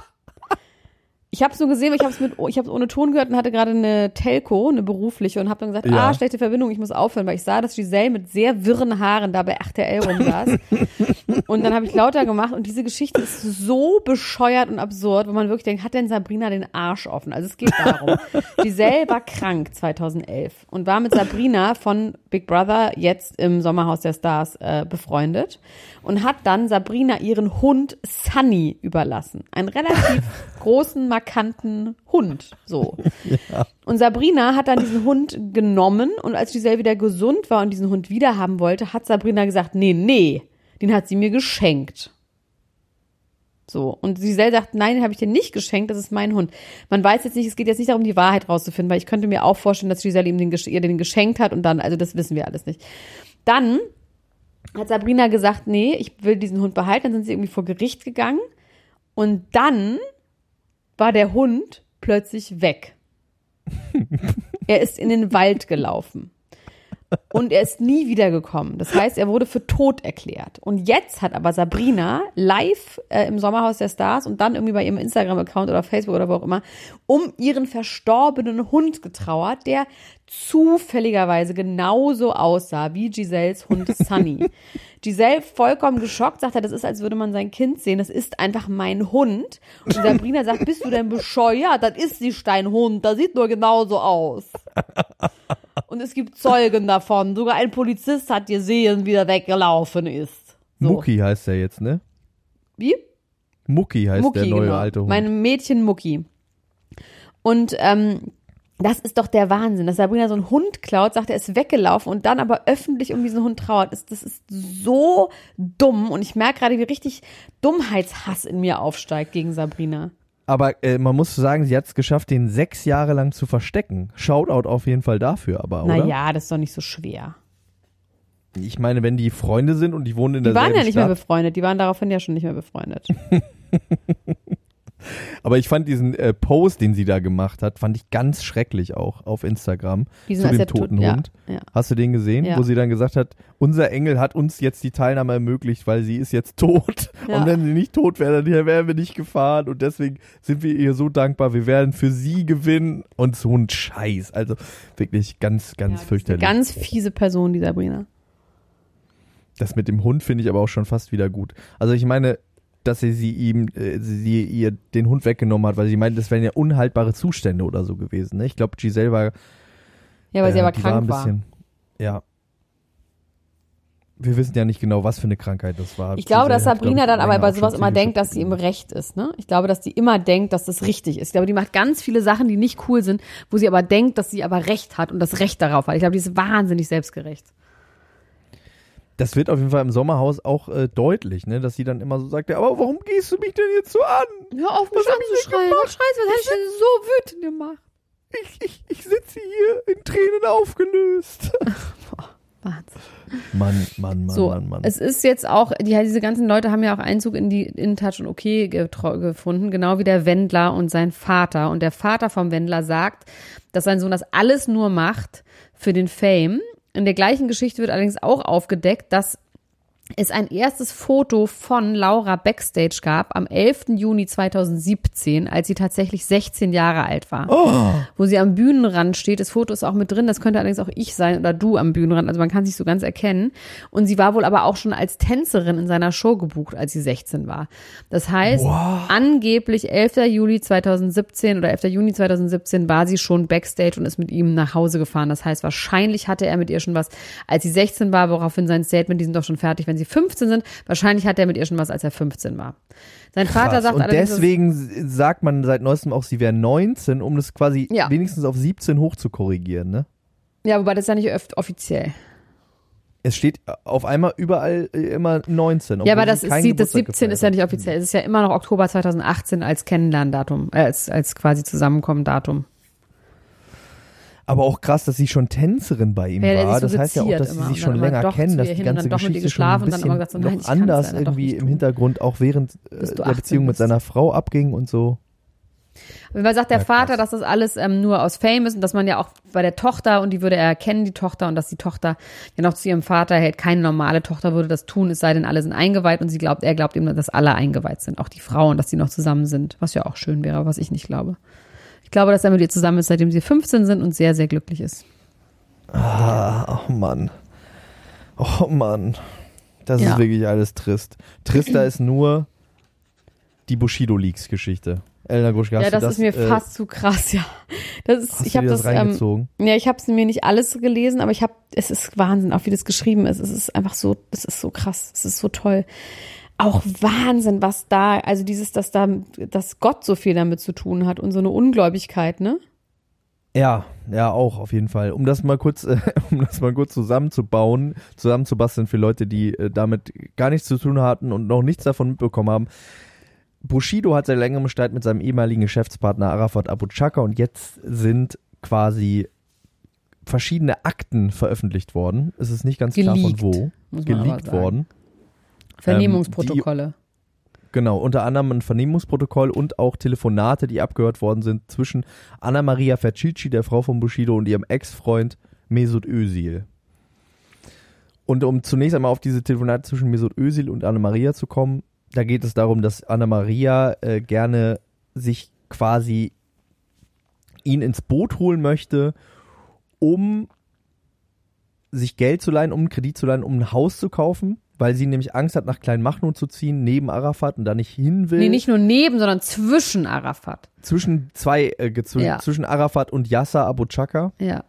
Ich habe es nur gesehen, weil ich habe es mit, ich habe ohne Ton gehört und hatte gerade eine Telco, eine berufliche und habe dann gesagt, Ja. ah, schlechte Verbindung, ich muss aufhören, weil ich sah, dass Giselle mit sehr wirren Haaren da bei RTL rumsaß. [laughs] und dann habe ich lauter gemacht und diese Geschichte ist so bescheuert und absurd, wo man wirklich denkt, hat denn Sabrina den Arsch offen? Also es geht darum, [laughs] Giselle war krank 2011 und war mit Sabrina von Big Brother jetzt im Sommerhaus der Stars äh, befreundet und hat dann Sabrina ihren Hund Sunny überlassen. Einen relativ [laughs] großen, markanten Hund, so. [laughs] Und Sabrina hat dann diesen Hund genommen und als Giselle wieder gesund war und diesen Hund wieder haben wollte, hat Sabrina gesagt, nee, nee, den hat sie mir geschenkt. So. Und Giselle sagt, nein, den habe ich dir nicht geschenkt, das ist mein Hund. Man weiß jetzt nicht, es geht jetzt nicht darum, die Wahrheit rauszufinden, weil ich könnte mir auch vorstellen, dass Giselle ihm den, ihr den geschenkt hat und dann, also das wissen wir alles nicht. Dann hat Sabrina gesagt, nee, ich will diesen Hund behalten. Dann sind sie irgendwie vor Gericht gegangen. Und dann war der Hund plötzlich weg. [laughs] er ist in den Wald gelaufen. Und er ist nie wiedergekommen. Das heißt, er wurde für tot erklärt. Und jetzt hat aber Sabrina live äh, im Sommerhaus der Stars und dann irgendwie bei ihrem Instagram-Account oder Facebook oder wo auch immer um ihren verstorbenen Hund getrauert, der zufälligerweise genauso aussah wie Giselles Hund [laughs] Sunny. Giselle vollkommen geschockt, sagt er, das ist, als würde man sein Kind sehen. Das ist einfach mein Hund. Und Sabrina sagt, bist du denn bescheuert? Das ist nicht dein Hund. Das sieht nur genauso aus. Und es gibt Zeugen davon. Sogar ein Polizist hat gesehen, wie er weggelaufen ist. So. Mucki heißt er jetzt, ne? Wie? Mucki heißt Mucki, der neue genau. alte Hund. Mein Mädchen Mucki. Und ähm, das ist doch der Wahnsinn, dass Sabrina so einen Hund klaut, sagt, er ist weggelaufen und dann aber öffentlich um diesen Hund trauert. Das, das ist so dumm und ich merke gerade, wie richtig Dummheitshass in mir aufsteigt gegen Sabrina. Aber äh, man muss sagen, sie hat es geschafft, den sechs Jahre lang zu verstecken. Shoutout auf jeden Fall dafür, aber, oder? Naja, das ist doch nicht so schwer. Ich meine, wenn die Freunde sind und die wohnen in Die derselben waren ja nicht mehr Stadt. befreundet, die waren daraufhin ja schon nicht mehr befreundet. [laughs] Aber ich fand diesen äh, Post, den sie da gemacht hat, fand ich ganz schrecklich auch auf Instagram Diesen, zu dem er tot- toten ja, Hund. ja. Hast du den gesehen, Ja. wo sie dann gesagt hat, unser Engel hat uns jetzt die Teilnahme ermöglicht, weil sie ist jetzt tot. Und wenn sie nicht tot wäre, dann wären wir nicht gefahren. Und deswegen sind wir ihr so dankbar. Wir werden für sie gewinnen. Und so ein Scheiß. Also wirklich ganz, ganz fürchterlich. ganz fiese Person, die Sabrina. Das mit dem Hund finde ich aber auch schon fast wieder gut. Also ich meine, dass sie, sie ihm, äh, sie ihr den Hund weggenommen hat, weil sie meinte, das wären ja unhaltbare Zustände oder so gewesen. Ne? Ich glaube, Giselle war, Ja, weil sie äh, aber die krank war. bisschen, Ja. Wir wissen ja nicht genau, was für eine Krankheit das war. Ich glaube, dass Giselle hat, Sabrina glaub dann aber bei sowas immer denkt, dass sie im. Recht ist, ne? Ich glaube, dass die immer denkt, dass das richtig ist. Ich glaube, die macht ganz viele Sachen, die nicht cool sind, wo sie aber denkt, dass sie aber Recht hat und das Recht darauf hat. Ich glaube, die ist wahnsinnig selbstgerecht. Das wird auf jeden Fall im Sommerhaus auch äh, deutlich, ne? dass sie dann immer so sagt, ja, aber warum gehst du mich denn jetzt so an? Hör auf, mich hab anzuschreien. Was schreist du? Was hab ich denn so wütend gemacht? Ich, ich, ich sitze hier in Tränen aufgelöst. [laughs] Wahnsinn. Mann, Mann, Mann, so, Mann, Mann. es ist jetzt auch, die, diese ganzen Leute haben ja auch Einzug in die in Touch und Okay gefunden, genau wie der Wendler und sein Vater. Und der Vater vom Wendler sagt, dass sein Sohn das alles nur macht für den Fame. In der gleichen Geschichte wird allerdings auch aufgedeckt, dass es ein erstes Foto von Laura Backstage gab am 11. Juni 2017, als sie tatsächlich 16 Jahre alt war. Wo sie am Bühnenrand steht. Das Foto ist auch mit drin. Das könnte allerdings auch ich sein oder du am Bühnenrand. Also man kann sich so ganz erkennen. Und sie war wohl aber auch schon als Tänzerin in seiner Show gebucht, als sie 16 war. Das heißt, angeblich 11. Juli 2017 oder 11. Juni 2017 war sie schon Backstage und ist mit ihm nach Hause gefahren. Das heißt, wahrscheinlich hatte er mit ihr schon was, als sie 16 war, woraufhin sein Statement, die sind doch schon fertig, wenn sie 15 sind. Wahrscheinlich hat er mit ihr schon was, als er 15 war. Sein Vater Krass. sagt und deswegen sagt man seit neuestem auch, sie wäre 19, um das quasi Ja. wenigstens auf 17 hoch zu korrigieren, ne? ja, wobei das ist ja nicht öff- offiziell. Es steht auf einmal überall äh, immer 19. Ja, aber das, ist, das Geburtstag 17 ist ja nicht offiziell. Es ist ja immer noch Oktober 2018 als Kennenlerndatum, äh, als, als quasi Zusammenkommen-Datum. Aber auch krass, dass sie schon Tänzerin bei ihm Ja, war. sich so Das heißt ja auch, dass sie immer sich und schon länger kennen, dass die ganze mit Geschichte schon ein geschlafen und dann bisschen gesagt so, nein, anders irgendwie im. Hintergrund, auch während äh, der 18 Beziehung mit bist. seiner Frau abging und so. Auf jeden Fall sagt der Ja. Vater, dass das alles ähm, nur aus Fame ist und dass man ja auch bei der Tochter und die würde er erkennen, die Tochter, und dass die Tochter ja noch zu ihrem Vater hält. Keine normale Tochter würde das tun, es sei denn, alle sind eingeweiht und sie glaubt, er glaubt ihm, dass alle eingeweiht sind, auch die Frau und dass sie noch zusammen sind, was ja auch schön wäre, was ich nicht glaube. Ich glaube, dass er mit ihr zusammen ist, seitdem sie 15 sind und sehr, sehr glücklich ist. Ah, oh Mann. Oh Mann. Das Ja. ist wirklich alles trist. Trister ist nur die Bushido-Leaks-Geschichte. Elena Gruschka, ja, das, du ist mir äh, fast zu krass, ja. Das ist, Hast ich habe das, das, ähm, reingezogen? ja, ich habe es mir nicht alles gelesen, aber ich habe, es ist Wahnsinn, auch wie das geschrieben ist. Es ist einfach so, es ist so krass, es ist so toll. Auch Wahnsinn, was da, also dieses, dass da, dass Gott so viel damit zu tun hat und so eine Ungläubigkeit, ne? Ja, ja, auch auf jeden Fall. Um das mal kurz, äh, [laughs] um das mal kurz zusammenzubauen, zusammenzubasteln für Leute, die äh, damit gar nichts zu tun hatten und noch nichts davon mitbekommen haben. Bushido hat seit längerem Streit mit seinem ehemaligen Geschäftspartner Arafat Abu Chaka und jetzt sind quasi verschiedene Akten veröffentlicht worden. Es ist nicht ganz klar Geleakt, von wo. Geleakt worden. Vernehmungsprotokolle. Genau, unter anderem ein Vernehmungsprotokoll und auch Telefonate, die abgehört worden sind zwischen Anna Maria Fercici, der Frau von Bushido, und ihrem Ex-Freund Mesut Özil. Und um zunächst einmal auf diese Telefonate zwischen Mesut Özil und Anna Maria zu kommen, da geht es darum, dass Anna Maria äh, gerne sich quasi ihn ins Boot holen möchte, um sich Geld zu leihen, um einen Kredit zu leihen, um ein Haus zu kaufen, weil sie nämlich Angst hat, nach Kleinmachnow zu ziehen, neben Arafat und da nicht hin will. Nee, nicht nur neben, sondern zwischen Arafat. zwischen zwei, äh, Ja. zwischen Arafat und Yasser Abu Chaka Ja.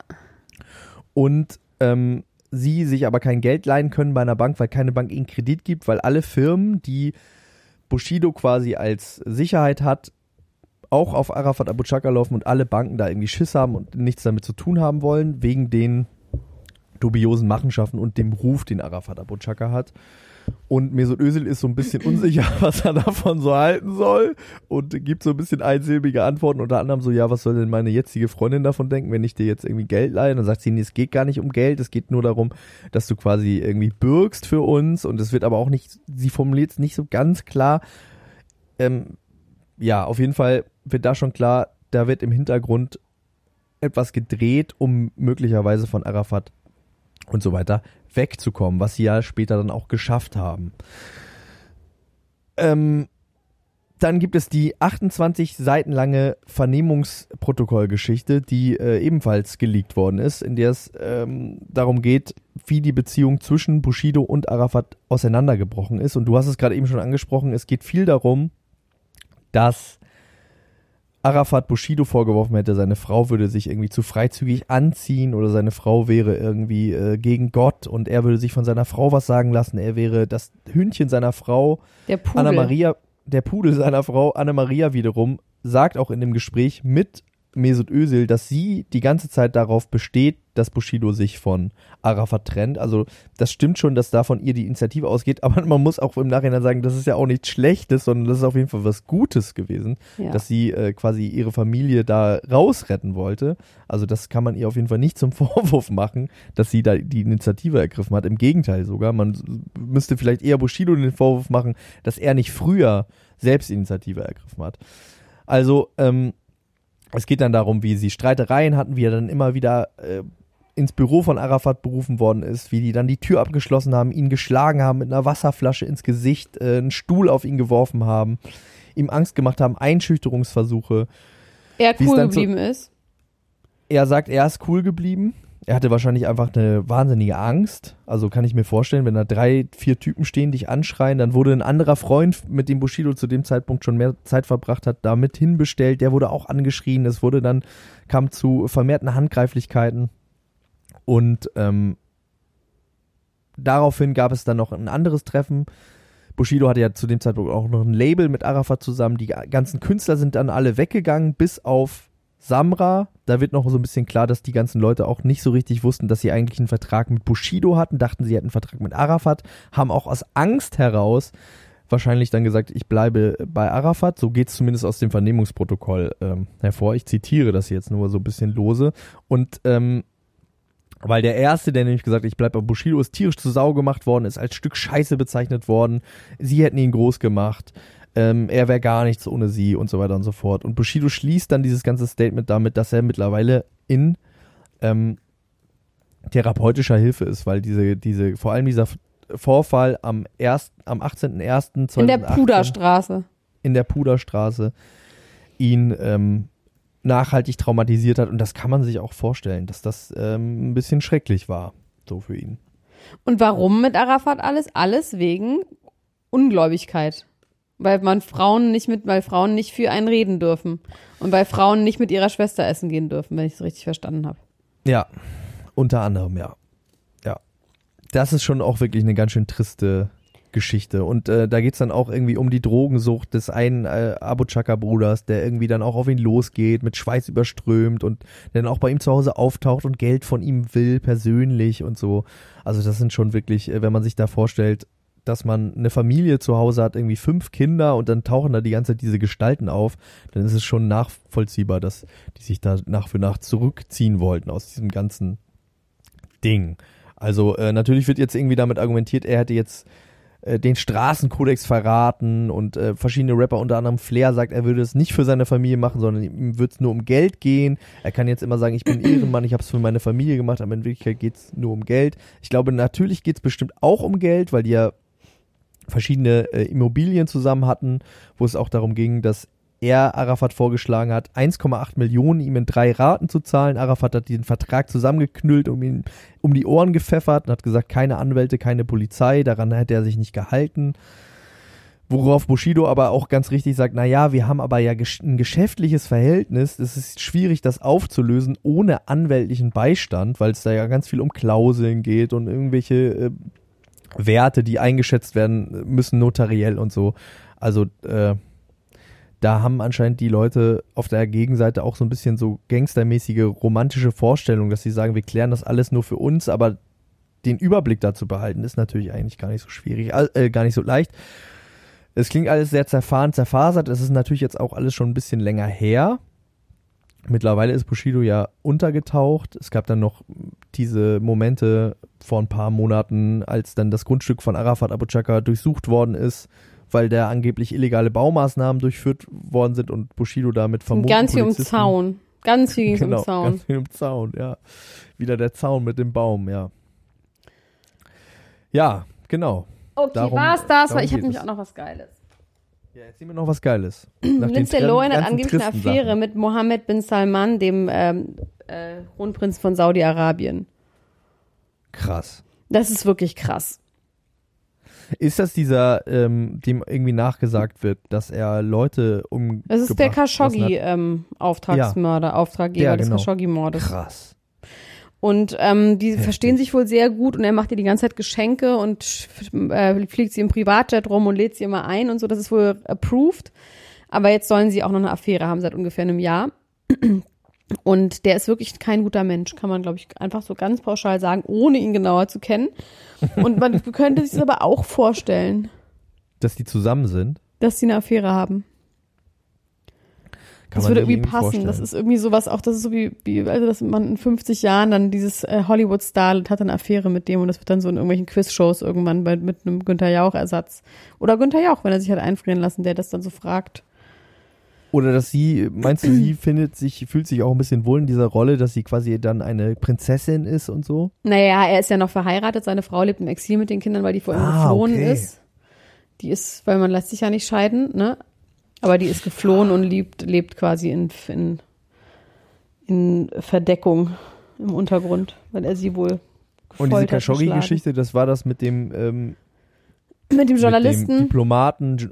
und ähm, sie sich aber kein Geld leihen können bei einer Bank, weil keine Bank ihnen Kredit gibt, weil alle Firmen, die Bushido quasi als Sicherheit hat, auch auf Arafat Abu Chaka laufen und alle Banken da irgendwie Schiss haben und nichts damit zu tun haben wollen, wegen den dubiosen Machenschaften und dem Ruf, den Arafat Abu Chaka hat. Und Mesut Özil ist so ein bisschen unsicher, [laughs] was er davon so halten soll und gibt so ein bisschen einsilbige Antworten, unter anderem so, ja, was soll denn meine jetzige Freundin davon denken, wenn ich dir jetzt irgendwie Geld leihe? Dann sagt sie, nee, es geht gar nicht um Geld, es geht nur darum, dass du quasi irgendwie bürgst für uns und es wird aber auch nicht, sie formuliert es nicht so ganz klar, ähm, ja, auf jeden Fall wird da schon klar, da wird im Hintergrund etwas gedreht, um möglicherweise von Arafat und so weiter wegzukommen, was sie ja später dann auch geschafft haben. Ähm, dann gibt es die 28 Seiten lange Vernehmungsprotokollgeschichte, die äh, ebenfalls geleakt worden ist, in der es ähm, darum geht, wie die Beziehung zwischen Bushido und Arafat auseinandergebrochen ist. Und du hast es gerade eben schon angesprochen, es geht viel darum, dass Arafat Bushido vorgeworfen hätte, seine Frau würde sich irgendwie zu freizügig anziehen oder seine Frau wäre irgendwie äh, gegen Gott und er würde sich von seiner Frau was sagen lassen. Er wäre das Hündchen seiner Frau, Der Pudel. Anna Maria, der Pudel seiner Frau, Anna Maria wiederum, sagt auch in dem Gespräch mit Mesut Özil, dass sie die ganze Zeit darauf besteht, dass Bushido sich von Arafat trennt. Also das stimmt schon, dass da von ihr die Initiative ausgeht, aber man muss auch im Nachhinein sagen, das ist ja auch nichts Schlechtes, sondern das ist auf jeden Fall was Gutes gewesen, Ja. dass sie äh, quasi ihre Familie da rausretten wollte. Also das kann man ihr auf jeden Fall nicht zum [laughs] Vorwurf machen, dass sie da die Initiative ergriffen hat. Im Gegenteil sogar, man müsste vielleicht eher Bushido den Vorwurf machen, dass er nicht früher selbst Initiative ergriffen hat. Also ähm, es geht dann darum, wie sie Streitereien hatten, wie er dann immer wieder äh, ins Büro von Arafat berufen worden ist, wie die dann die Tür abgeschlossen haben, ihn geschlagen haben mit einer Wasserflasche ins Gesicht, äh, einen Stuhl auf ihn geworfen haben, ihm Angst gemacht haben, Einschüchterungsversuche. er cool geblieben ist. Er sagt, er ist cool geblieben. Er hatte wahrscheinlich einfach eine wahnsinnige Angst. Also kann ich mir vorstellen, wenn da drei, vier Typen stehen, dich anschreien, dann wurde ein anderer Freund, mit dem Bushido zu dem Zeitpunkt schon mehr Zeit verbracht hat, da mit hinbestellt. Der wurde auch angeschrien. Es wurde dann, kam zu vermehrten Handgreiflichkeiten. Und ähm, daraufhin gab es dann noch ein anderes Treffen. Bushido hatte ja zu dem Zeitpunkt auch noch ein Label mit Arafat zusammen. Die ganzen Künstler sind dann alle weggegangen, bis auf Samra. Da wird noch so ein bisschen klar, dass die ganzen Leute auch nicht so richtig wussten, dass sie eigentlich einen Vertrag mit Bushido hatten, dachten, sie hätten einen Vertrag mit Arafat, haben auch aus Angst heraus wahrscheinlich dann gesagt, ich bleibe bei Arafat. So geht es zumindest aus dem Vernehmungsprotokoll ähm, hervor. Ich zitiere das jetzt nur so ein bisschen lose. Und ähm, weil der Erste, der nämlich gesagt hat, ich bleibe bei Bushido, ist tierisch zu Sau gemacht worden, ist als Stück Scheiße bezeichnet worden. Sie hätten ihn groß gemacht. Ähm, er wäre gar nichts ohne sie und so weiter und so fort. Und Bushido schließt dann dieses ganze Statement damit, dass er mittlerweile in ähm, therapeutischer Hilfe ist, weil diese, diese, vor allem dieser Vorfall am, erst, am 18.01.2018 In der Puderstraße. in der Puderstraße ihn ähm, nachhaltig traumatisiert hat. Und das kann man sich auch vorstellen, dass das ähm, ein bisschen schrecklich war, so für ihn. Und warum mit Arafat alles? Alles wegen Ungläubigkeit. Weil man Frauen nicht mit, weil Frauen nicht für einen reden dürfen. Und weil Frauen nicht mit ihrer Schwester essen gehen dürfen, wenn ich es richtig verstanden habe. Ja, unter anderem, ja. Ja. Das ist schon auch wirklich eine ganz schön triste Geschichte. Und äh, da geht's dann auch irgendwie um die Drogensucht des einen äh, Abu Chaka-Bruders, der irgendwie dann auch auf ihn losgeht, mit Schweiß überströmt und dann auch bei ihm zu Hause auftaucht und Geld von ihm will, persönlich und so. Also das sind schon wirklich, äh, wenn man sich da vorstellt, dass man eine Familie zu Hause hat, irgendwie fünf Kinder und dann tauchen da die ganze Zeit diese Gestalten auf, dann ist es schon nachvollziehbar, dass die sich da nach für nach zurückziehen wollten aus diesem ganzen Ding. Also äh, natürlich wird jetzt irgendwie damit argumentiert, er hätte jetzt äh, den Straßenkodex verraten und äh, verschiedene Rapper, unter anderem Flair, sagt, er würde es nicht für seine Familie machen, sondern ihm würde es nur um Geld gehen. Er kann jetzt immer sagen, ich bin Ehrenmann, ich habe es für meine Familie gemacht, aber in Wirklichkeit geht es nur um Geld. Ich glaube, natürlich geht es bestimmt auch um Geld, weil die ja verschiedene äh, Immobilien zusammen hatten, wo es auch darum ging, dass er Arafat vorgeschlagen hat, 1,8 Millionen ihm in drei Raten zu zahlen. Arafat hat diesen Vertrag zusammengeknüllt und ihn um die Ohren gepfeffert und hat gesagt, keine Anwälte, keine Polizei, daran hätte er sich nicht gehalten. Worauf Bushido aber auch ganz richtig sagt, naja, wir haben aber ja ein geschäftliches Verhältnis, es ist schwierig, das aufzulösen ohne anwältlichen Beistand, weil es da ja ganz viel um Klauseln geht und irgendwelche äh, Werte, die eingeschätzt werden müssen, notariell und so. Also äh, da haben anscheinend die Leute auf der Gegenseite auch so ein bisschen so gangstermäßige romantische Vorstellungen, dass sie sagen, wir klären das alles nur für uns, aber den Überblick dazu behalten ist natürlich eigentlich gar nicht so schwierig, äh, gar nicht so leicht. Es klingt alles sehr zerfahren, zerfasert. Es ist natürlich jetzt auch alles schon ein bisschen länger her. Mittlerweile ist Bushido ja untergetaucht. Es gab dann noch diese Momente vor ein paar Monaten, als dann das Grundstück von Arafat Abu Chaka durchsucht worden ist, weil da angeblich illegale Baumaßnahmen durchführt worden sind und Bushido damit vermutet. Ganz viel um Zaun. Ganz viel [laughs] ging Genau, um Zaun. ganz viel um Zaun, ja. Wieder der Zaun mit dem Baum, ja. Ja, genau. Okay, Darum- war's das? Weil ich habe nämlich auch noch was Geiles. Ja, erzähl mir noch was Geiles. [clears throat] Lindsay Lohan hat angeblich eine Affäre mit Mohammed bin Salman, dem ähm, äh, Kronprinz von Saudi-Arabien. Krass. Das ist wirklich krass. Ist das dieser, ähm, dem irgendwie nachgesagt wird, dass er Leute um. Das ist der Khashoggi-Auftragsmörder, Auftraggeber Ja, des genau. Khashoggi-Mordes. Krass. Und ähm, die Heftig. verstehen sich wohl sehr gut und er macht ihr die ganze Zeit Geschenke und äh, fliegt sie im Privatjet rum und lädt sie immer ein und so. Das ist wohl approved. Aber jetzt sollen sie auch noch eine Affäre haben seit ungefähr einem Jahr. [clears throat] Und der ist wirklich kein guter Mensch, kann man, glaube ich, einfach so ganz pauschal sagen, ohne ihn genauer zu kennen. Und man [laughs] könnte sich das aber auch vorstellen, Dass die zusammen sind. dass sie eine Affäre haben. Kann das würde irgendwie passen. vorstellen. Das ist irgendwie sowas, auch das ist so wie, wie also dass man in 50 Jahren dann dieses äh, Hollywood-Starlet hat eine Affäre mit dem und das wird dann so in irgendwelchen Quiz-Shows irgendwann bei, mit einem Günther Jauch-Ersatz. Oder Günther Jauch, wenn er sich hat einfrieren lassen, der das dann so fragt. Oder dass sie, meinst du, sie findet sich, fühlt sich auch ein bisschen wohl in dieser Rolle, dass sie quasi dann eine Prinzessin ist und so? Naja, er ist ja noch verheiratet, seine Frau lebt im Exil mit den Kindern, weil die vor ihm Ah, geflohen okay. ist. Die ist, weil man lässt sich ja nicht scheiden, ne? Aber die ist geflohen und lebt, lebt quasi in, in, in Verdeckung im Untergrund, weil er sie wohl Und diese. Khashoggi-Geschichte, das war das mit dem, ähm, Mit dem mit dem Journalisten Diplomaten,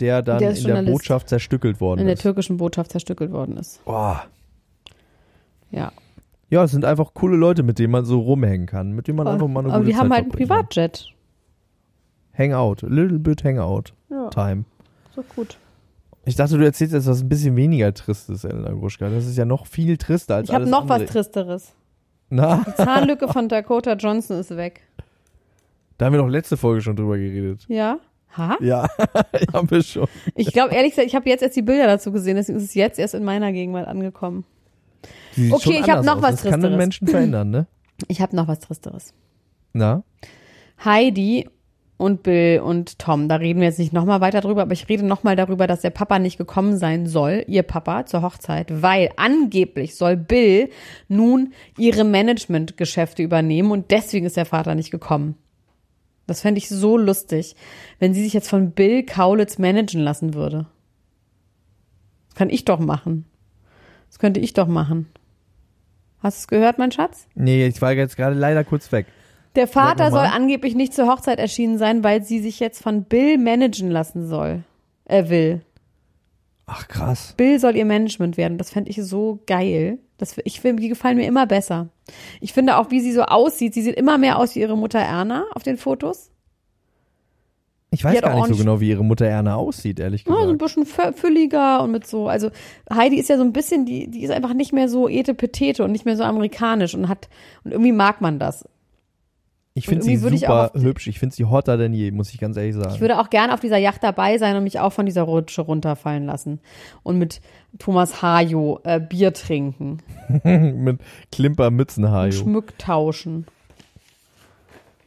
der dann Der ist in der. Botschaft zerstückelt worden in der ist. türkischen Botschaft zerstückelt worden ist. Boah. Ja. Ja, es sind einfach coole Leute, mit denen man so rumhängen kann, mit denen man einfach mal eine Aber gute wir Zeit haben halt einen. Privatjet. Hangout, a little bit Hangout Ja, time. so gut. Ich dachte, du erzählst jetzt was ein bisschen weniger Tristes, Elena Gruschka. Das ist ja noch viel trister als Ich habe alles noch andere. was Tristeres. Na, Die Zahnlücke von Dakota Johnson ist weg. da haben wir doch letzte Folge schon drüber geredet. Ja? Ha? Ja, [laughs] haben wir schon. Ich glaube, ehrlich gesagt, ich habe jetzt erst die Bilder dazu gesehen, deswegen ist es jetzt erst in meiner Gegenwart angekommen. Okay, ich hab anders noch aus. was Das kann den Tristeres. Menschen verändern, ne? Ich habe noch was Tristeres. Na? Heidi und Bill und Tom, da reden wir jetzt nicht nochmal weiter drüber, aber ich rede nochmal darüber, dass der Papa nicht gekommen sein soll, ihr Papa, zur Hochzeit, weil angeblich soll Bill nun ihre Managementgeschäfte übernehmen und deswegen ist der Vater nicht gekommen. Das fände ich so lustig, wenn sie sich jetzt von Bill Kaulitz managen lassen würde. Das kann ich doch machen. Das könnte ich doch machen. Hast du es gehört, mein Schatz? Nee, ich war jetzt gerade leider kurz weg. Der Vater soll angeblich nicht zur Hochzeit erschienen sein, weil sie sich jetzt von Bill managen lassen soll. Er will. Ach, krass. Bill soll ihr Management werden. Das fände ich so geil. Das, ich finde, die gefallen mir immer besser. Ich finde auch, wie sie so aussieht. Sie sieht immer mehr aus wie ihre Mutter Erna auf den Fotos. Ich weiß gar nicht so genau, wie ihre Mutter Erna aussieht, ehrlich Ja, so ein gesagt. bisschen fü- fülliger und mit so, also Heidi ist ja so ein bisschen, die, die ist einfach nicht mehr so etepetete und nicht mehr so amerikanisch und hat, und irgendwie mag man das. Ich finde sie ich super auf- hübsch. Ich finde sie hotter denn je, muss ich ganz ehrlich sagen. Ich würde auch gerne auf dieser Yacht dabei sein und mich auch von dieser Rutsche runterfallen lassen. Und mit Thomas Hajo äh, Bier trinken. [laughs] Mit Klimper Und Mützenhajo. Schmuck tauschen.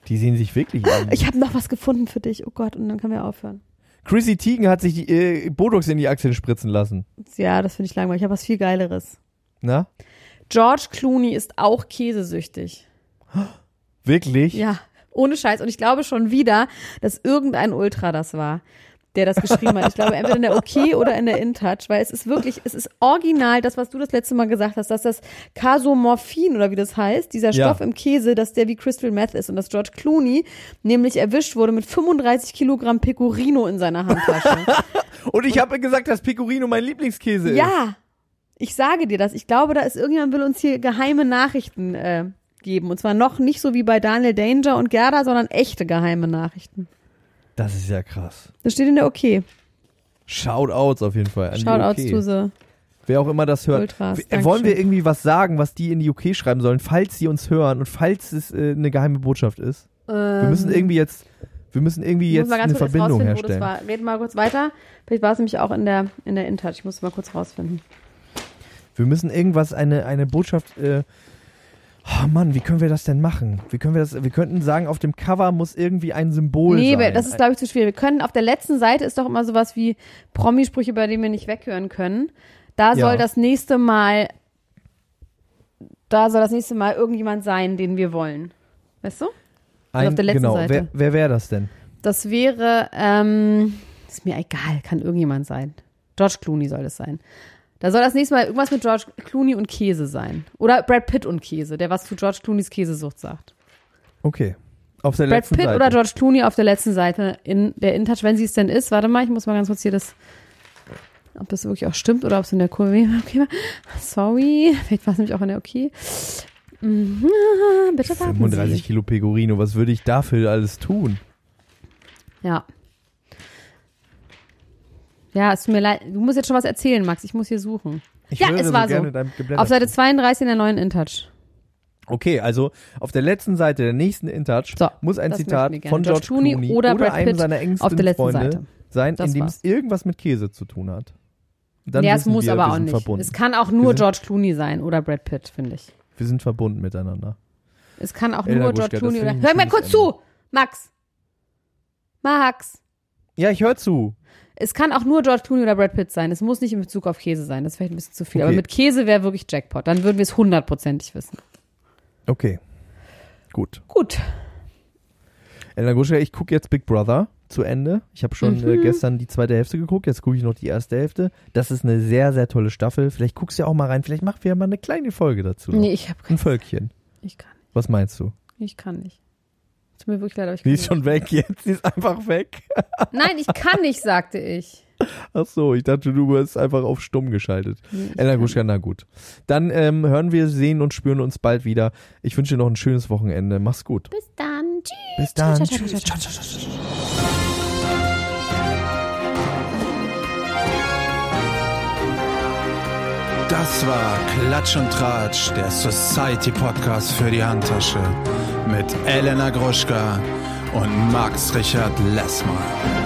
Die sehen sich wirklich [laughs] an. Ich habe noch was gefunden für dich. Oh Gott, und dann können wir aufhören. Chrissy Teigen hat sich die, äh, Botox in die Achseln spritzen lassen. Ja, das finde ich langweilig. Ich habe was viel Geileres. Na? George Clooney ist auch käsesüchtig. [gasps] Wirklich? Ja, ohne Scheiß. Und ich glaube schon wieder, dass irgendein Ultra das war, der das geschrieben hat. Ich glaube, entweder in der OK [laughs] oder in der InTouch, weil es ist wirklich, es ist original, das, was du das letzte Mal gesagt hast, dass das Casomorphin oder wie das heißt, dieser Ja. Stoff im Käse, dass der wie Crystal Meth ist und dass George Clooney nämlich erwischt wurde mit 35 Kilogramm Pecorino in seiner Handtasche. [laughs] Und ich habe gesagt, dass Pecorino mein Lieblingskäse ist. ja, ich sage dir das. Ich glaube, da ist irgendjemand will uns hier geheime Nachrichten äh, geben. Und zwar noch nicht so wie bei Daniel Danger und Gerda, sondern echte geheime Nachrichten. Das ist ja krass. Das steht in der OK. Shoutouts auf jeden Fall. An Shoutouts die to UK. the Wer auch immer das hört. Ultras. W- Dankeschön. Wollen wir irgendwie was sagen, was die in die UK schreiben sollen, falls sie uns hören und falls es äh, eine geheime Botschaft ist? Wir müssen irgendwie jetzt, wir müssen irgendwie Ähm. Jetzt eine Verbindung herstellen. war. Reden mal kurz weiter. Vielleicht war es nämlich auch in der, in der InTouch. Ich muss mal kurz rausfinden. Wir müssen irgendwas, eine, eine Botschaft, äh, Oh Mann, wie können wir das denn machen? Wie können wir das? Wir könnten sagen, auf dem Cover muss irgendwie ein Symbol Nee, sein. das ist, glaube ich, zu schwierig. Wir können auf der letzten Seite ist doch immer sowas wie Promisprüche, bei denen wir nicht weghören können. Da Ja. soll das nächste Mal, da soll das nächste Mal irgendjemand sein, den wir wollen. Weißt du? ein, auf der letzten genau. Seite. Wer, wer wäre das denn? Das wäre, ähm, ist mir egal, kann irgendjemand sein. George Clooney soll das sein. Da soll das nächste Mal irgendwas mit George Clooney und Käse sein. Oder Brad Pitt und Käse, der was zu George Clooneys Käsesucht sagt. Okay. Auf der Brad letzten Pitt Seite. oder George Clooney auf der letzten Seite in der InTouch, wenn sie es denn ist. Warte mal, ich muss mal ganz kurz hier das, ob das wirklich auch stimmt oder ob es in der Kurve [laughs] okay war. Sorry, vielleicht war es nämlich auch in der Okay. Mhm, bitte warten 35 Sie. Kilo Pecorino, was würde ich dafür alles tun? Ja. Ja, es tut mir leid. Du musst jetzt schon was erzählen, Max. Ich muss hier suchen. Ich Ja, es war so. deinem Geblätter Auf Seite zu. 32 in der neuen InTouch. Okay, also auf der letzten Seite der nächsten InTouch So, muss ein Zitat von George, George Clooney Clooney oder Brad einem Pitt seiner engsten auf der letzten Freunde Seite. sein, Das in dem es irgendwas mit Käse zu tun hat. Dann ja, es muss wir, aber wir auch nicht. Verbunden. Es kann auch nur sind- George Clooney sein oder Brad Pitt, finde ich. wir sind verbunden miteinander. Es kann auch Elena nur George das Clooney oder. Hör mal schönes kurz zu! Max! Max! Ja, ich höre zu. Es kann auch nur George Clooney oder Brad Pitt sein. Es muss nicht in Bezug auf Käse sein. Das ist vielleicht ein bisschen zu viel. Okay. Aber mit Käse wäre wirklich Jackpot. Dann würden wir es hundertprozentig wissen. Okay. Gut. Gut. Elena Gruschka, ich gucke jetzt Big Brother zu Ende. Ich habe schon Mhm. äh, gestern die zweite Hälfte geguckt, jetzt gucke ich noch die erste Hälfte. Das ist eine sehr, sehr tolle Staffel. Vielleicht guckst du ja auch mal rein. Vielleicht machen wir ja mal eine kleine Folge dazu. Nee, ich habe Ein kein. Völkchen. Ich kann Was meinst du? nicht. Ich kann nicht. Tut mir wirklich leid, aber ich Die ist schon weg jetzt. Sie ist einfach weg. [laughs] Nein, ich kann nicht, sagte ich. Ach so, ich dachte, du wirst einfach auf stumm geschaltet. Nee, kann Gruschka, na gut. Dann ähm, hören wir, sehen und spüren uns bald wieder. Ich wünsche dir noch ein schönes Wochenende. Mach's gut. Bis dann. Tschüss. Bis dann. Ciao, ciao, Tschüss. ciao, Ciao, Das war Klatsch und Tratsch, der Society Podcast für die Handtasche mit Elena Gruschka und Max Richard Lessmann.